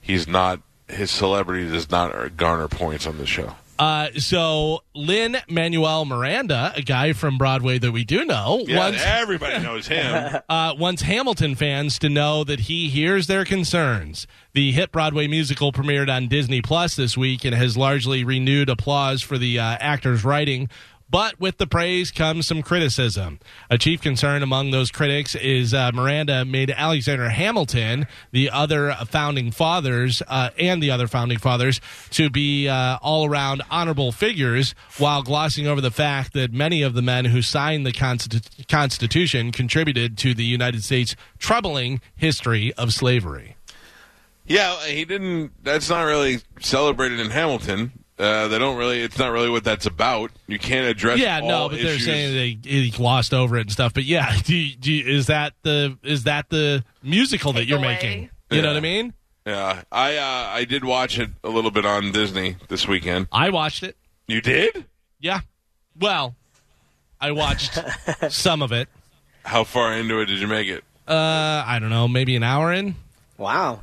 he's not. His celebrity does not garner points on the show. Uh, so Lynn Manuel Miranda, a guy from Broadway that we do know, Yeah, wants everybody knows him. uh, wants Hamilton fans to know that he hears their concerns. The hit Broadway musical premiered on Disney Plus this week and has largely renewed applause for the uh, actor's writing. But with the praise comes some criticism. A chief concern among those critics is uh, Miranda made Alexander Hamilton, the other founding fathers, uh, and the other founding fathers, to be uh, all around honorable figures, while glossing over the fact that many of the men who signed the Constitu- Constitution contributed to the United States' troubling history of slavery. yeah, he didn't. That's not really celebrated in Hamilton. Uh, they don't really. It's not really what that's about. You can't address. Yeah, no, all but they're issues. saying they he glossed over it and stuff. But yeah, do you, do you- is that the is that the musical that you're Takeaway. making? You know what I mean? Yeah, I uh, I did watch it a little bit on Disney this weekend. I watched it. You did? Yeah. Well, I watched some of it. How far into it did you make it? Uh, I don't know, maybe an hour in. Wow.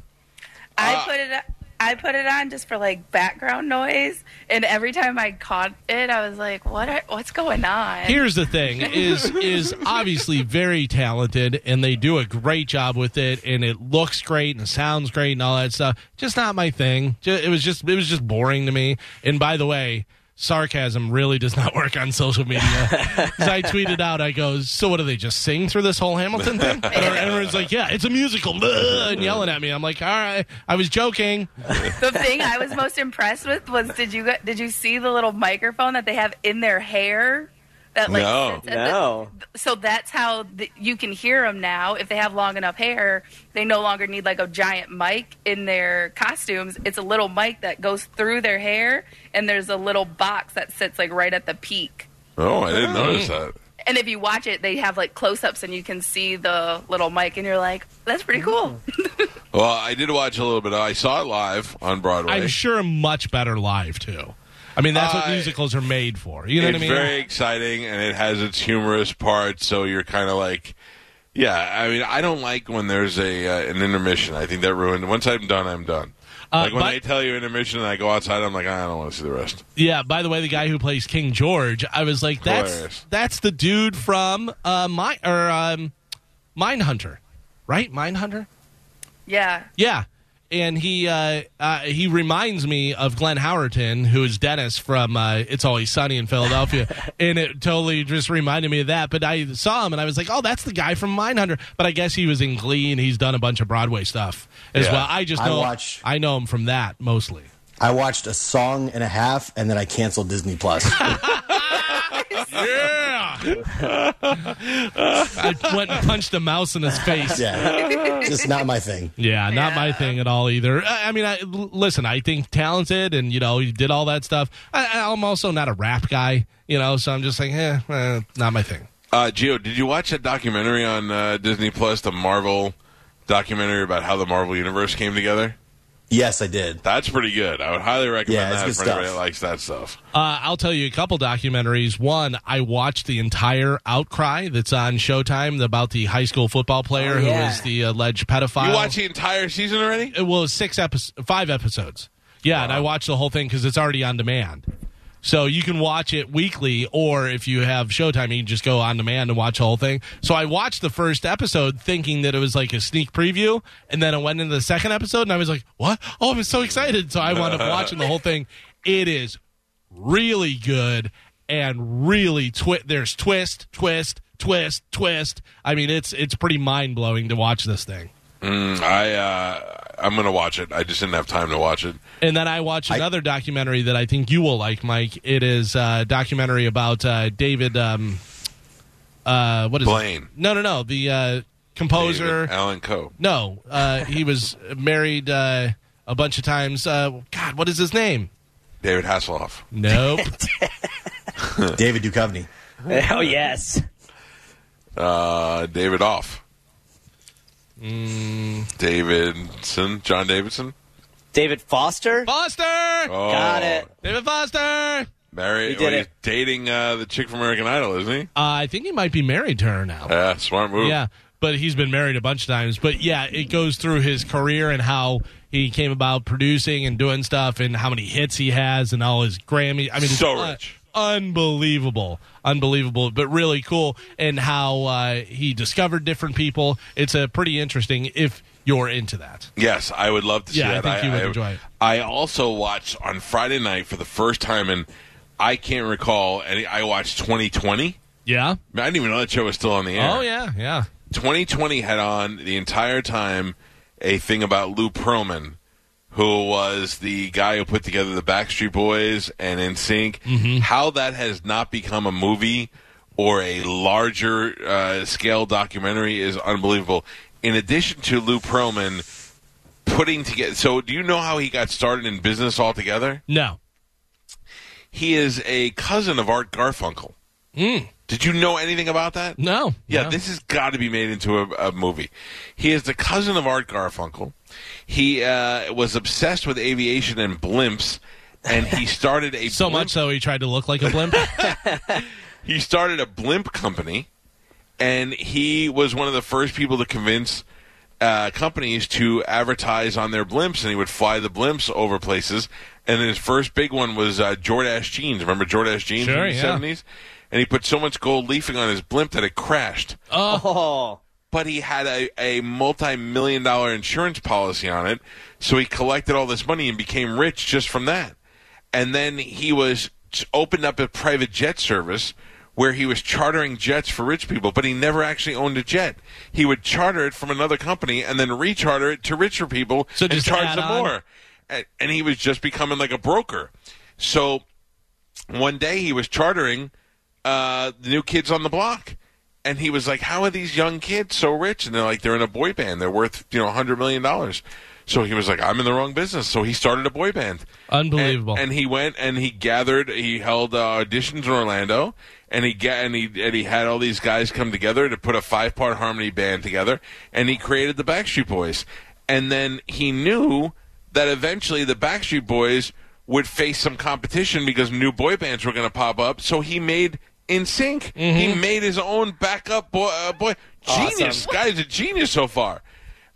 I Uh, put it. I put it on just for like background noise, and every time I caught it, I was like, "What? Are, what's going on?" Here's the thing: is is obviously very talented, and they do a great job with it, and it looks great and sounds great and all that stuff. Just not my thing. It was just it was just boring to me. And by the way. Sarcasm really does not work on social media. 'Cause I tweeted out, I go, so what do they just sing through this whole Hamilton thing? And everyone's like, yeah, it's a musical, and yelling at me. I'm like, all right, I was joking. the thing I was most impressed with was did you did you see the little microphone that they have in their hair? That like No. sits at the- No. so that's how the, you can hear them now. If they have long enough hair, they no longer need like a giant mic in their costumes. It's a little mic that goes through their hair, and there's a little box that sits like right at the peak. Oh, I didn't notice that. And if you watch it, they have like close-ups, and you can see the little mic, and you're like, "That's pretty cool." Mm. Well, I did watch a little bit. I saw it live on Broadway. I'm sure much better live, too. I mean, that's what musicals are made for. You know what I mean? It's very exciting, and it has its humorous parts. So you're kind of like, yeah. I mean, I don't like when there's a uh, an intermission. I think that ruined. Once I'm done, I'm done. Uh, like when but- they tell you intermission, and I go outside, I'm like, I don't want to see the rest. Yeah. By the way, the guy who plays King George, I was like, that's Hilarious. that's the dude from uh, my or um, Mindhunter, right? Mindhunter. yeah, Yeah. And he uh, uh, he reminds me of Glenn Howerton, who is Dennis from uh, It's Always Sunny in Philadelphia, and it totally just reminded me of that. But I saw him and I was like, "Oh, that's the guy from Mindhunter." But I guess he was in Glee and he's done a bunch of Broadway stuff as Yeah. well. I just I know watch- I know him from that mostly. I watched a song and a half, and then I canceled Disney Plus. Yeah. I went and punched a mouse in his face. yeah, just not my thing. Yeah, not my thing at all either. I I mean, I, l- listen, I think talented and, you know, he did all that stuff. I, I'm also not a rap guy, you know, so I'm just like, eh, eh not my thing. Uh, Gio, did you watch that documentary on uh, Disney Plus, the Marvel documentary about how the Marvel universe came together? Yes, I did. That's pretty good. I would highly recommend Yeah, that good for anybody that likes that stuff. Uh, I'll tell you a couple documentaries. One, I watched the entire Outcry that's on Showtime about the high school football player Oh, yeah. was the alleged pedophile. You watch the entire season already? It was six episodes, five episodes. Yeah, and I watched the whole thing because it's already on demand. So you can watch it weekly, or if you have Showtime, you can just go on demand and watch the whole thing. So I watched the first episode thinking that it was like a sneak preview, and then I went into the second episode, and I was like, "What? Oh, I'm so excited!" So I wound up watching the whole thing. It is really good and really twi- there's twist, twist, twist, twist. I mean, it's it's pretty mind blowing to watch this thing. I uh, I'm gonna watch it. I just didn't have time to watch it. And then I watched another documentary that I think you will like, Mike. It is a documentary about uh, David. Um, uh, what is Blaine. It? No, no, no. The uh, composer. David Allan Coe. No, uh, he was married uh, a bunch of times. Uh, God, what is his name? David Hasselhoff. Nope. David Duchovny. Oh yes. Uh, David Off. Mm. Davidson. John Davidson. David Foster. Foster. Oh, Got it. David Foster. Married. He did well, he's dating uh, the chick from American Idol, isn't he? Uh, I think he might be married to her now. Yeah, smart move. Yeah, but he's been married a bunch of times. But yeah, it goes through his career and how he came about producing and doing stuff and how many hits he has and all his Grammy. I mean, it's So un- rich. Unbelievable, unbelievable, but really cool. And how uh, he discovered different people. It's a pretty interesting if you're into that. Yes, I would love to see Yeah, I that. think you would enjoy it. I also watched on Friday night for the first time, and I can't recall any. I watched 2020. Yeah. I didn't even know that show was still on the air. Oh yeah, yeah. 2020 had on the entire time a thing about Lou Pearlman, who was the guy who put together the Backstreet Boys and NSYNC. Mm-hmm. How that has not become a movie or a larger uh, scale documentary is unbelievable. In addition to Lou Pearlman putting together, so do you know how he got started in business altogether? No. He is a cousin of Art Garfunkel. Mm. Did you know anything about that? No. Yeah, No. this has got to be made into a, a movie. He is the cousin of Art Garfunkel. He uh, was obsessed with aviation and blimps, and he started a so blimp- much so he tried to look like a blimp. he started a blimp company, and he was one of the first people to convince uh, companies to advertise on their blimps, and he would fly the blimps over places. And his first big one was uh, Jordache jeans. Remember Jordache jeans Sure, in the yeah. Seventies? And he put so much gold leafing on his blimp that it crashed. Oh. oh, But he had a, a multi-million dollar insurance policy on it, so he collected all this money and became rich just from that. And then he was opened up a private jet service where he was chartering jets for rich people, but he never actually owned a jet. He would charter it from another company and then recharter it to richer people So and charge them on? more. And, and he was just becoming like a broker. So one day he was chartering uh, the new kids on the block. And he was like, How are these young kids so rich? And they're like, They're in a boy band. They're worth, you know, $100 million. So he was like, I'm in the wrong business. So he started a boy band. Unbelievable. And, and he went and he gathered, he held uh, auditions in Orlando. And he, ga- and, he, and he had all these guys come together to put a five part harmony band together. And he created the Backstreet Boys. And then he knew that eventually the Backstreet Boys would face some competition because new boy bands were going to pop up. So he made NSYNC. He made his own backup boy. Uh, boy. Genius. Awesome. Guy's a genius so far.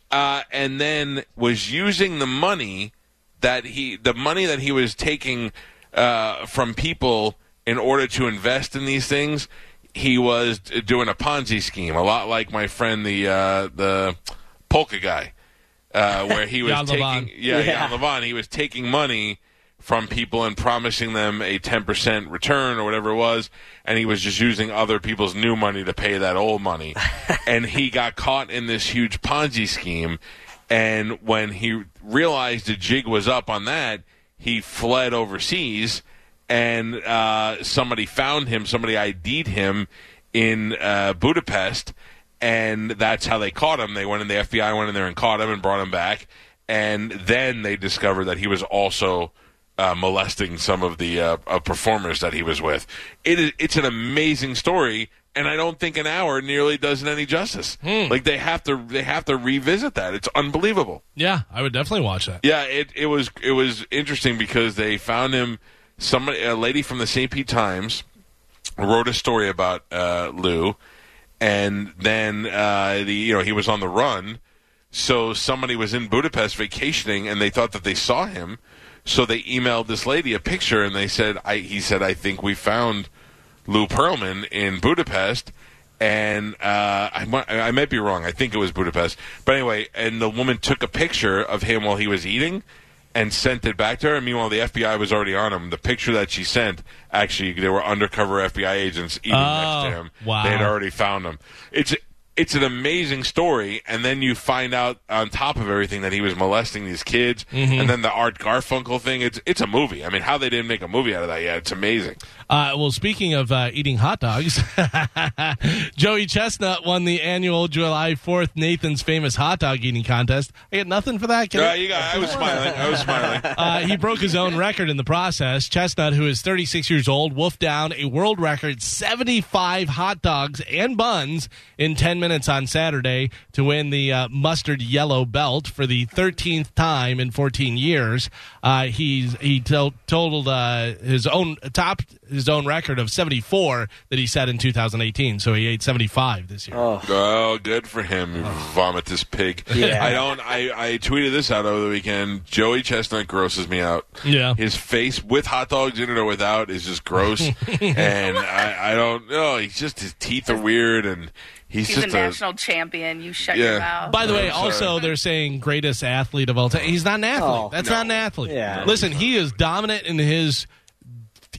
Uh, and then was using the money that he, the money that he was taking uh, from people in order to invest in these things. He was doing a Ponzi scheme, a lot like my friend the uh, the polka guy uh, where he was taking Lewan. yeah, Yeah. Jan Lewan. He was taking money from people and promising them a ten percent return or whatever it was, and he was just using other people's new money to pay that old money, and he got caught in this huge Ponzi scheme. And when he realized the jig was up on that, he fled overseas, and uh, somebody found him. Somebody ID'd him in uh, Budapest, and that's how they caught him. They went in, the FBI went in there and caught him and brought him back, and then they discovered that he was also uh, molesting some of the uh, uh, performers that he was with. It is, it's an amazing story, and I don't think an hour nearly does it any justice. Like they have to, they have to revisit that. It's unbelievable. yeah, I would definitely watch that. Yeah, it, it was it was interesting because they found him. Somebody, a lady from the St. Pete Times, wrote a story about uh, Lou, and then uh, the you know he was on the run. So somebody was in Budapest vacationing, and they thought that they saw him. So they emailed this lady a picture, and they said, "I." He said, "I think we found Lou Pearlman in Budapest." And uh, I, might, I might be wrong. I think it was Budapest. But anyway, and the woman took a picture of him while he was eating and sent it back to her. And meanwhile, the FBI was already on him. The picture that she sent, actually, there were undercover FBI agents eating next Oh, to him. wow. They had already found him. It's it's an amazing story, and then you find out on top of everything that he was molesting these kids, Mm-hmm. and then the Art Garfunkel thing. It's it's a movie. I mean, how they didn't make a movie out of that yet? It's amazing. Uh, well, speaking of uh, eating hot dogs, Joey Chestnut won the annual July 4th Nathan's Famous Hot Dog Eating Contest. I get nothing for that. Can I- Uh, you got. I was smiling. I was smiling. Uh, he broke his own record in the process. Chestnut, who is 36 years old, wolfed down a world record 75 hot dogs and buns in 10 minutes on Saturday to win the uh, mustard yellow belt for the 13th time in 14 years. Uh, he's he to- totaled uh, his own top his own record of 74 that he set in 2018. So he ate 75 this year. Oh, good for him. You oh. Vomit this pig. Yeah. I don't. I, I tweeted this out over the weekend. Joey Chestnut grosses me out. Yeah. His face with hot dogs in it or without is just gross, and I, I don't know. He's just his teeth are weird, and he's, He's a just national champion. You shut Yeah. your mouth. By the way, sorry. also they're saying greatest athlete of all time. He's not an athlete. Oh, That's no. not an athlete. Yeah. Listen, he is dominant in his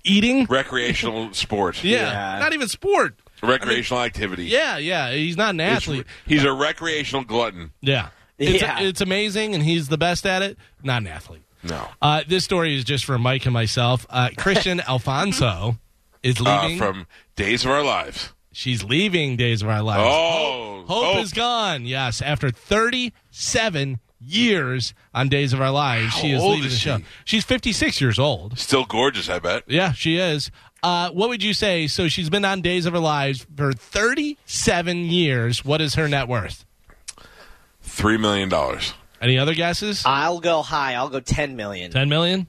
eating. recreational sport. Yeah, Yeah. not even sport. recreational activity. Yeah, yeah. He's not an He's- athlete. He's a recreational glutton. Yeah, it's, Yeah. it's amazing, and he's the best at it. Not an athlete. No. Uh, this story is just for Mike and myself. Uh, Kristian Alfonso is Uh, leaving. from Days of Our Lives. She's leaving Days of Our Lives. Oh, Hope, Hope is gone. Yes, after 37 years on Days of Our Lives, she is old leaving is the show. she? She's 56 years old. Still gorgeous, I bet. Yeah, she is. Uh, what would you say? So she's been on Days of Our Lives for 37 years. What is her net worth? Three million dollars. Any other guesses? I'll go high. I'll go ten million. 10 million?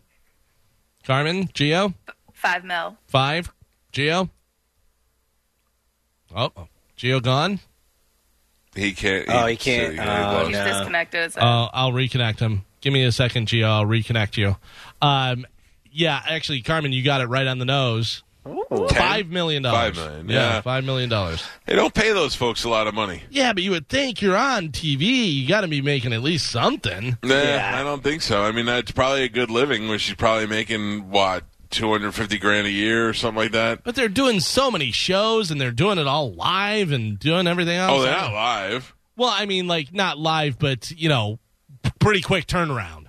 Carmen? Geo? Five mil. Five? Geo? Oh, Geo gone? He can't. Oh, he can't. he Oh. He's no. disconnected. So. Uh, I'll reconnect him. Give me a second, Gio. I'll reconnect you. Um, yeah, actually, Carmen, you got it right on the nose. Five million dollars. Five million, yeah. five million dollars. They don't pay those folks a lot of money. Yeah, but you would think you're on TV. You got to be making at least something. Nah, Yeah. I don't think so. I mean, that's probably a good living, where she's probably making what two hundred fifty grand a year or something like that. But they're doing so many shows and they're doing it all live and doing everything else. Oh, they're not live. Well, I mean, like not live, but you know, pretty quick turnaround.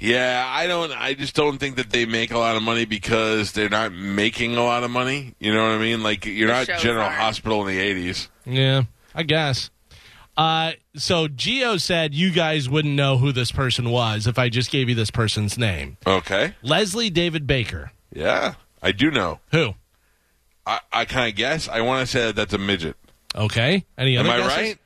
Yeah, I don't. I just don't think that they make a lot of money because they're not making a lot of money. You know what I mean? Like you're The not General aren't. Hospital in the '80s. Yeah, I guess. Uh, so Geo said you guys wouldn't know who this person was if I just gave you this person's name. Okay. Leslie David Baker. Yeah, I do know. Who? I, I kind of guess. I want to say that that's a midget. Okay. Any other? Am other I guesses? right?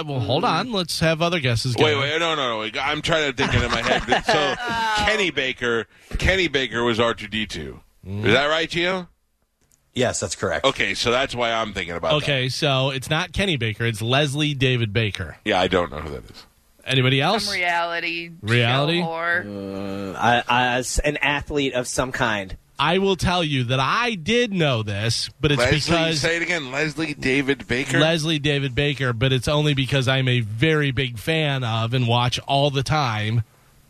Uh, well, hold on. Let's have other guesses. Wait, going. wait, no, no, no. I'm trying to think it in my head. So Kenny Baker, Kenny Baker was R2D2. Is that right, Gio? Yes, that's correct. Okay, so that's why I'm thinking about. that. Okay, so it's not Kenny Baker. It's Leslie David Baker. Yeah, I don't know who that is. Anybody else? Some reality. Reality? Show horror. Uh, I, I, as an athlete of some kind. I will tell you that I did know this, but it's Leslie, because say it again. Leslie David Baker. Leslie David Baker, but it's only because I'm a very big fan of and watch all the time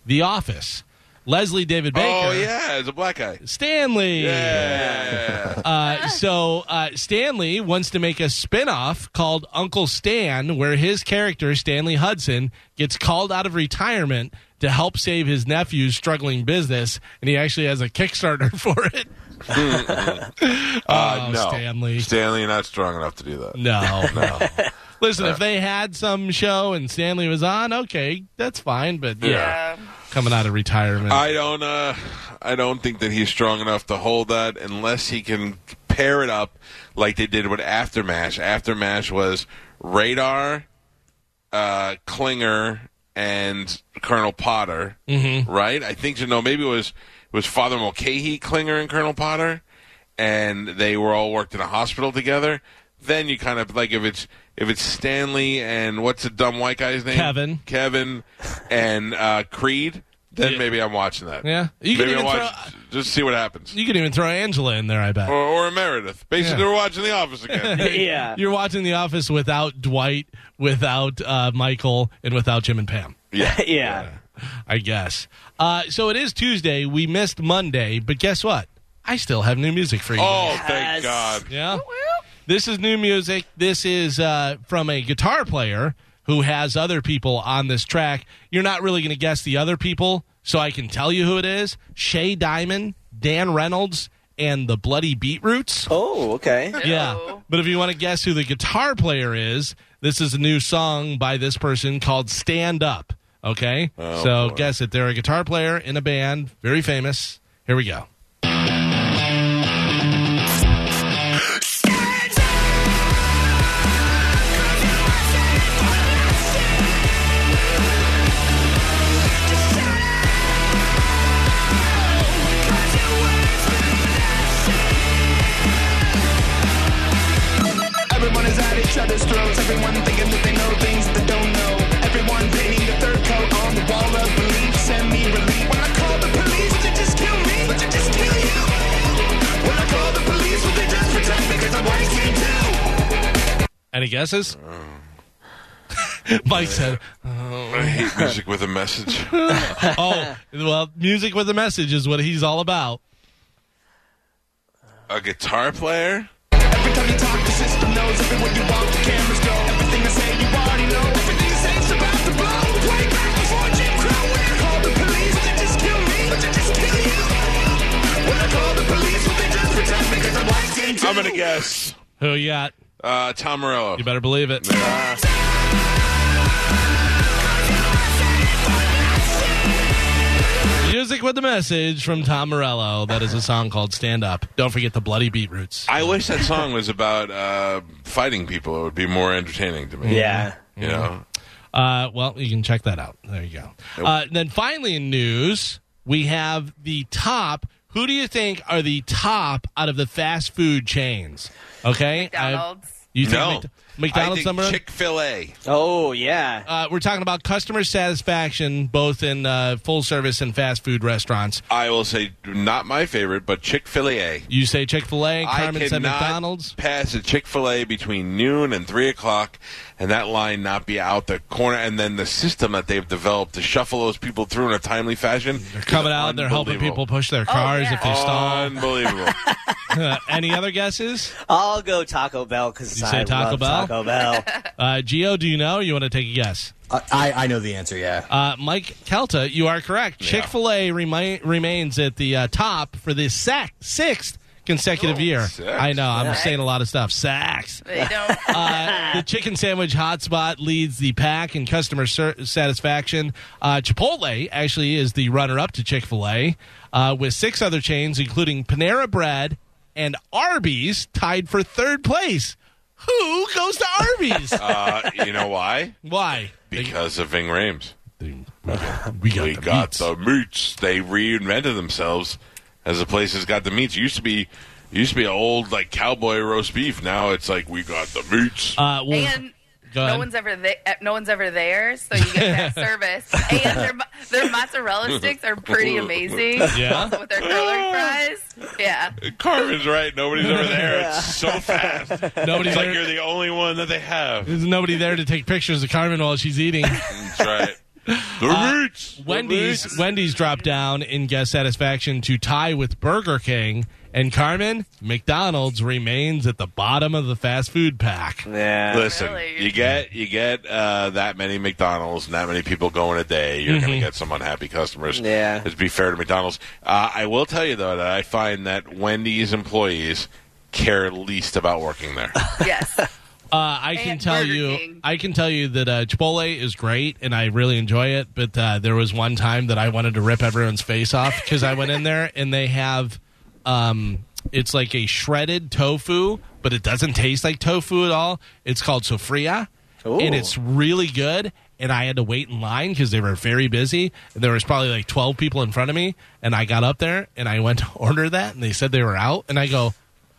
The Office. Leslie David Baker. oh yeah, it's a black guy. Stanley. Yeah. Uh, so uh, Stanley wants to make a spin-off called Uncle Stan, where his character Stanley Hudson gets called out of retirement to help save his nephew's struggling business, and he actually has a Kickstarter for it. Uh, Oh, no, Stanley. Stanley, you're not strong enough to do that. No, no. Listen, if they had some show and Stanley was on, okay, that's fine. But yeah, Yeah. Coming out of retirement, I don't. Uh, I don't think that he's strong enough to hold that unless he can pair it up like they did with AfterMASH. AfterMASH was Radar, uh, Klinger, and Colonel Potter. Mm-hmm. Right? I think you know maybe it was it was Father Mulcahy, Klinger, and Colonel Potter, and they were all worked in a hospital together. Then you kind of like if it's if it's Stanley and what's the dumb white guy's name? Kevin. Kevin, and uh, Creed. Then Yeah. maybe I'm watching that. Yeah. You can maybe even I watch just see what happens. you can even throw Angela in there. I bet. Or, or Meredith. Basically, Yeah. we're watching The Office again. yeah. You're watching The Office without Dwight, without uh, Michael, and without Jim and Pam. yeah. yeah. I guess. Uh, so it is Tuesday. We missed Monday, but guess what? I still have new music for you. Oh, guys. thank Yes. God. Yeah. This is new music. This is uh, from a guitar player who has other people on this track. You're not really going to guess the other people, so I can tell you who it is Shea Diamond, Dan Reynolds, and the Bloody Beetroots. Oh, okay. Yeah. Ew. But if you want to guess who the guitar player is, this is a new song by this person called Stand Up. Okay? Oh, so boy. guess it. They're a guitar player in a band, very famous. Here we go. At each throats. Everyone thinking that they know things that they don't know. Everyone painting the third coat on the wall of belief. Send me relief. When I call the police, would you just kill me? Would you just kill you? When I call the police, would they just protect me? Cause I'm white too. Any guesses? Mike said, oh, I hate music with a message. "Oh, well, music with a message is what he's all about." A guitar player? Every time you talk, the system knows. Everywhere you walk, the cameras go. Everything I say, you already know. Everything you say is about to blow. Way back before Jim Crow. When I call the police, would you just kill me? Would you just kill you? When I call the police, would they just protect me? Cause I'm white. I'm going to guess Who you got? uh, Tom Morello. You better believe it. Music with a message from Tom Morello. That is a song called "Stand Up." Don't forget the Bloody Beetroots. I wish that song was about uh, fighting people. It would be more entertaining to me. Yeah. You know? Uh, well, you can check that out. There you go. Uh, then finally, in news, we have the top. Who do you think are the top out of the fast food chains? Okay, I- McDonald's. you think No. Mc- McDonald's number? Chick Fil A. Oh yeah. Uh, we're talking about customer satisfaction, both in uh, full service and fast food restaurants. I will say not my favorite, but Chick Fil A. You say Chick Fil A. Carmen I said cannot McDonald's. pass a Chick Fil A between noon and three o'clock, and that line not be out the corner. And then the system that they've developed to shuffle those people through in a timely fashion. They're coming out. And they're helping people push their cars yeah. if they stall. Unbelievable. Any other guesses? I'll go Taco Bell because I say Taco love Bell? Taco Bell. Uh, Gio, do you know? You want to take a guess? I, I I know the answer. Yeah. Uh, Mike Calta, you are correct. Chick Fil A remi- remains at the uh, top for the sec- sixth consecutive Oh, year. sixth. I know. I'm Nice. saying a lot of stuff. Sacks. They don't. Uh, the chicken sandwich hotspot leads the pack in customer ser- satisfaction. Uh, Chipotle actually is the runner-up to Chick Fil A, uh, with six other chains, including Panera Bread and Arby's, tied for third place. Who goes to Arby's? uh, you know why? Why? Because of Ving Rhames. We got, we got we the got meats. the meats. They reinvented themselves as the place has got the meats. It used to be used to be an old like cowboy roast beef. Now it's like we got the meats. Uh, well, and no one's ever there. No one's ever there, so you get that service. And their their mozzarella sticks are pretty amazing. Yeah? With their curling fries. Yeah. Carmen's right. Nobody's ever there. It's so fast. Nobody's It's like you're the only one that they have. There's nobody there to take pictures of Carmen while she's eating. That's right. The Uh, meats. Wendy's Wendy's dropped down in guest satisfaction to tie with Burger King, and Carmen McDonald's remains at the bottom of the fast food pack. yeah. Listen, Really? you get you get uh, that many McDonald's and that many people going a day, you're going to get some unhappy customers. Yeah. Let's be fair to McDonald's. Uh, I will tell you though that I find that Wendy's employees care least about working there. Yes. Uh, I can tell Burger you, King. I can tell you that uh, Chipotle is great, and I really enjoy it. But uh, there was one time that I wanted to rip everyone's face off because I went in there and they have, um, it's like a shredded tofu, but it doesn't taste like tofu at all. It's called sofria, and it's really good. And I had to wait in line because they were very busy. And there was probably like twelve people in front of me, and I got up there and I went to order that, and they said they were out, and I go.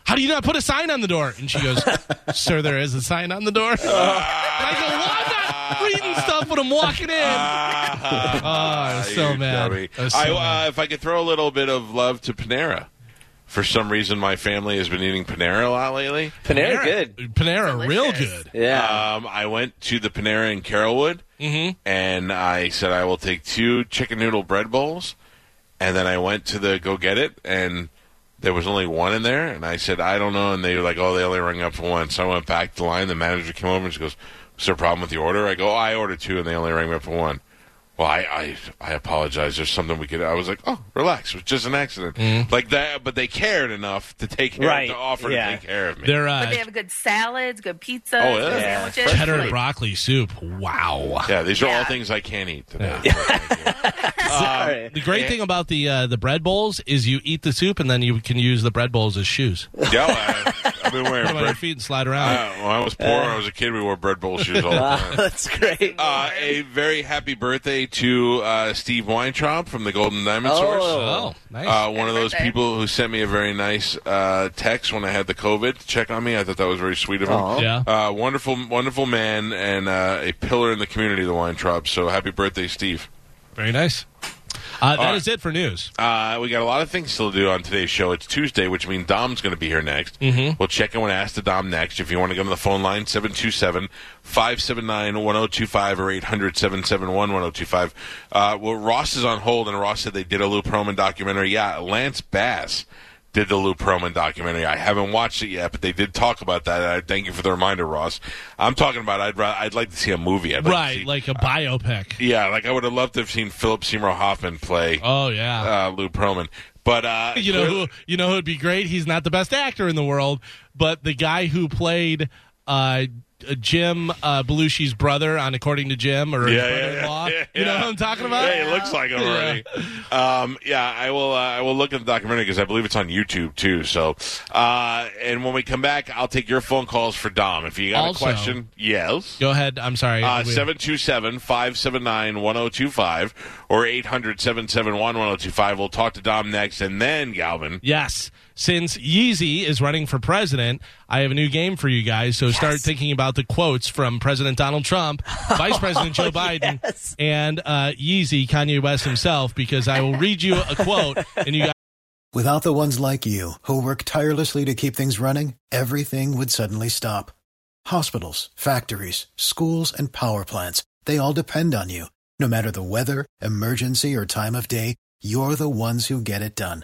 How do you not put a sign on the door? And she goes, Sir, there is a sign on the door. and I go, Well, I'm not reading stuff when I'm walking in. oh, I was so mad. dummy. I was so I, mad. uh, if I could throw a little bit of love to Panera. For some reason, my family has been eating Panera a lot lately. Panera, good. Panera, real good. Yeah. Um, I went to the Panera in Carrollwood, Mhm. and I said I will take two chicken noodle bread bowls, and then I went to the go get it, and there was only one in there, and I said I don't know, and they were like, oh, they only rang up for one, so I went back to the line. The manager came over and she goes, "Was there a problem with the order?" I go, oh, "I ordered two, and they only rang me up for one." Well, I, I I apologize. There's something we could. I was like, oh, relax. It was just an accident, like that. But they cared enough to take care, Right, to offer yeah. to take care of me. They're But uh, they have good salads, good pizzas, Oh, yeah. good Yeah. sandwiches. Cheddar and broccoli soup. Wow. yeah, these are all things I can't eat today. Yeah. Thank you. The great thing about the uh, the bread bowls is you eat the soup and then you can use the bread bowls as shoes. Yeah, I, I've been wearing them your bread. feet and slide Uh, around. when I was poor, when I was a kid, we wore bread bowl shoes all the time. That's great. Uh, a very happy birthday to uh, Steve Weintraub from the Golden Diamond Oh. Source. oh, nice. Uh, one of those birthday. people who sent me a very nice uh, text when I had the COVID to check on me. I thought that was very sweet of him. Aw. yeah. Uh, wonderful, wonderful man and uh, a pillar in the community, the Weintraub. So happy birthday, Steve. Very nice. Uh, that right. is it for news. Uh, we got a lot of things still to do on today's show. It's Tuesday, which means Dom's going to be here next. Mm-hmm. We'll check in with Ask the Dom next. If you want to go to the phone line, 727 579 1025 or 800 771 1025. Uh, Well, Ross is on hold, and Ross said they did a Lou Pearlman documentary. Yeah, Lance Bass did the Lou Pearlman documentary. I haven't watched it yet, but they did talk about that. I thank you for the reminder, Ross. I'm talking about I'd, ra- I'd like to see a movie. I'd like right, see- like a biopic. yeah, like I would have loved to have seen Philip Seymour Hoffman play Oh yeah. uh, Lou Pearlman. But uh, you know who you know who'd be great? He's not the best actor in the world, but the guy who played uh, Jim uh, Belushi's brother on According to Jim or Yeah, yeah, brother-in-law. yeah, You know what I'm talking about? Hey, it looks like him already. Um, yeah, I will. Uh, I will look at the documentary because I believe it's on YouTube too. So, uh, and when we come back, I'll take your phone calls for Dom. If you got Also- a question, yes. Go ahead. I'm sorry. Uh, We- 727-579-1025 or 800-771-1025. We'll talk to Dom next. And then, Galvin, Yes. Since Yeezy is running for president, I have a new game for you guys. So start thinking about the quotes from President Donald Trump, Vice President Joe Biden, and uh, Yeezy, Kanye West himself, because I will read you a quote, and you guys. Without the ones like you, who work tirelessly to keep things running, everything would suddenly stop. Hospitals, factories, schools, and power plants, they all depend on you. No matter the weather, emergency, or time of day, you're the ones who get it done.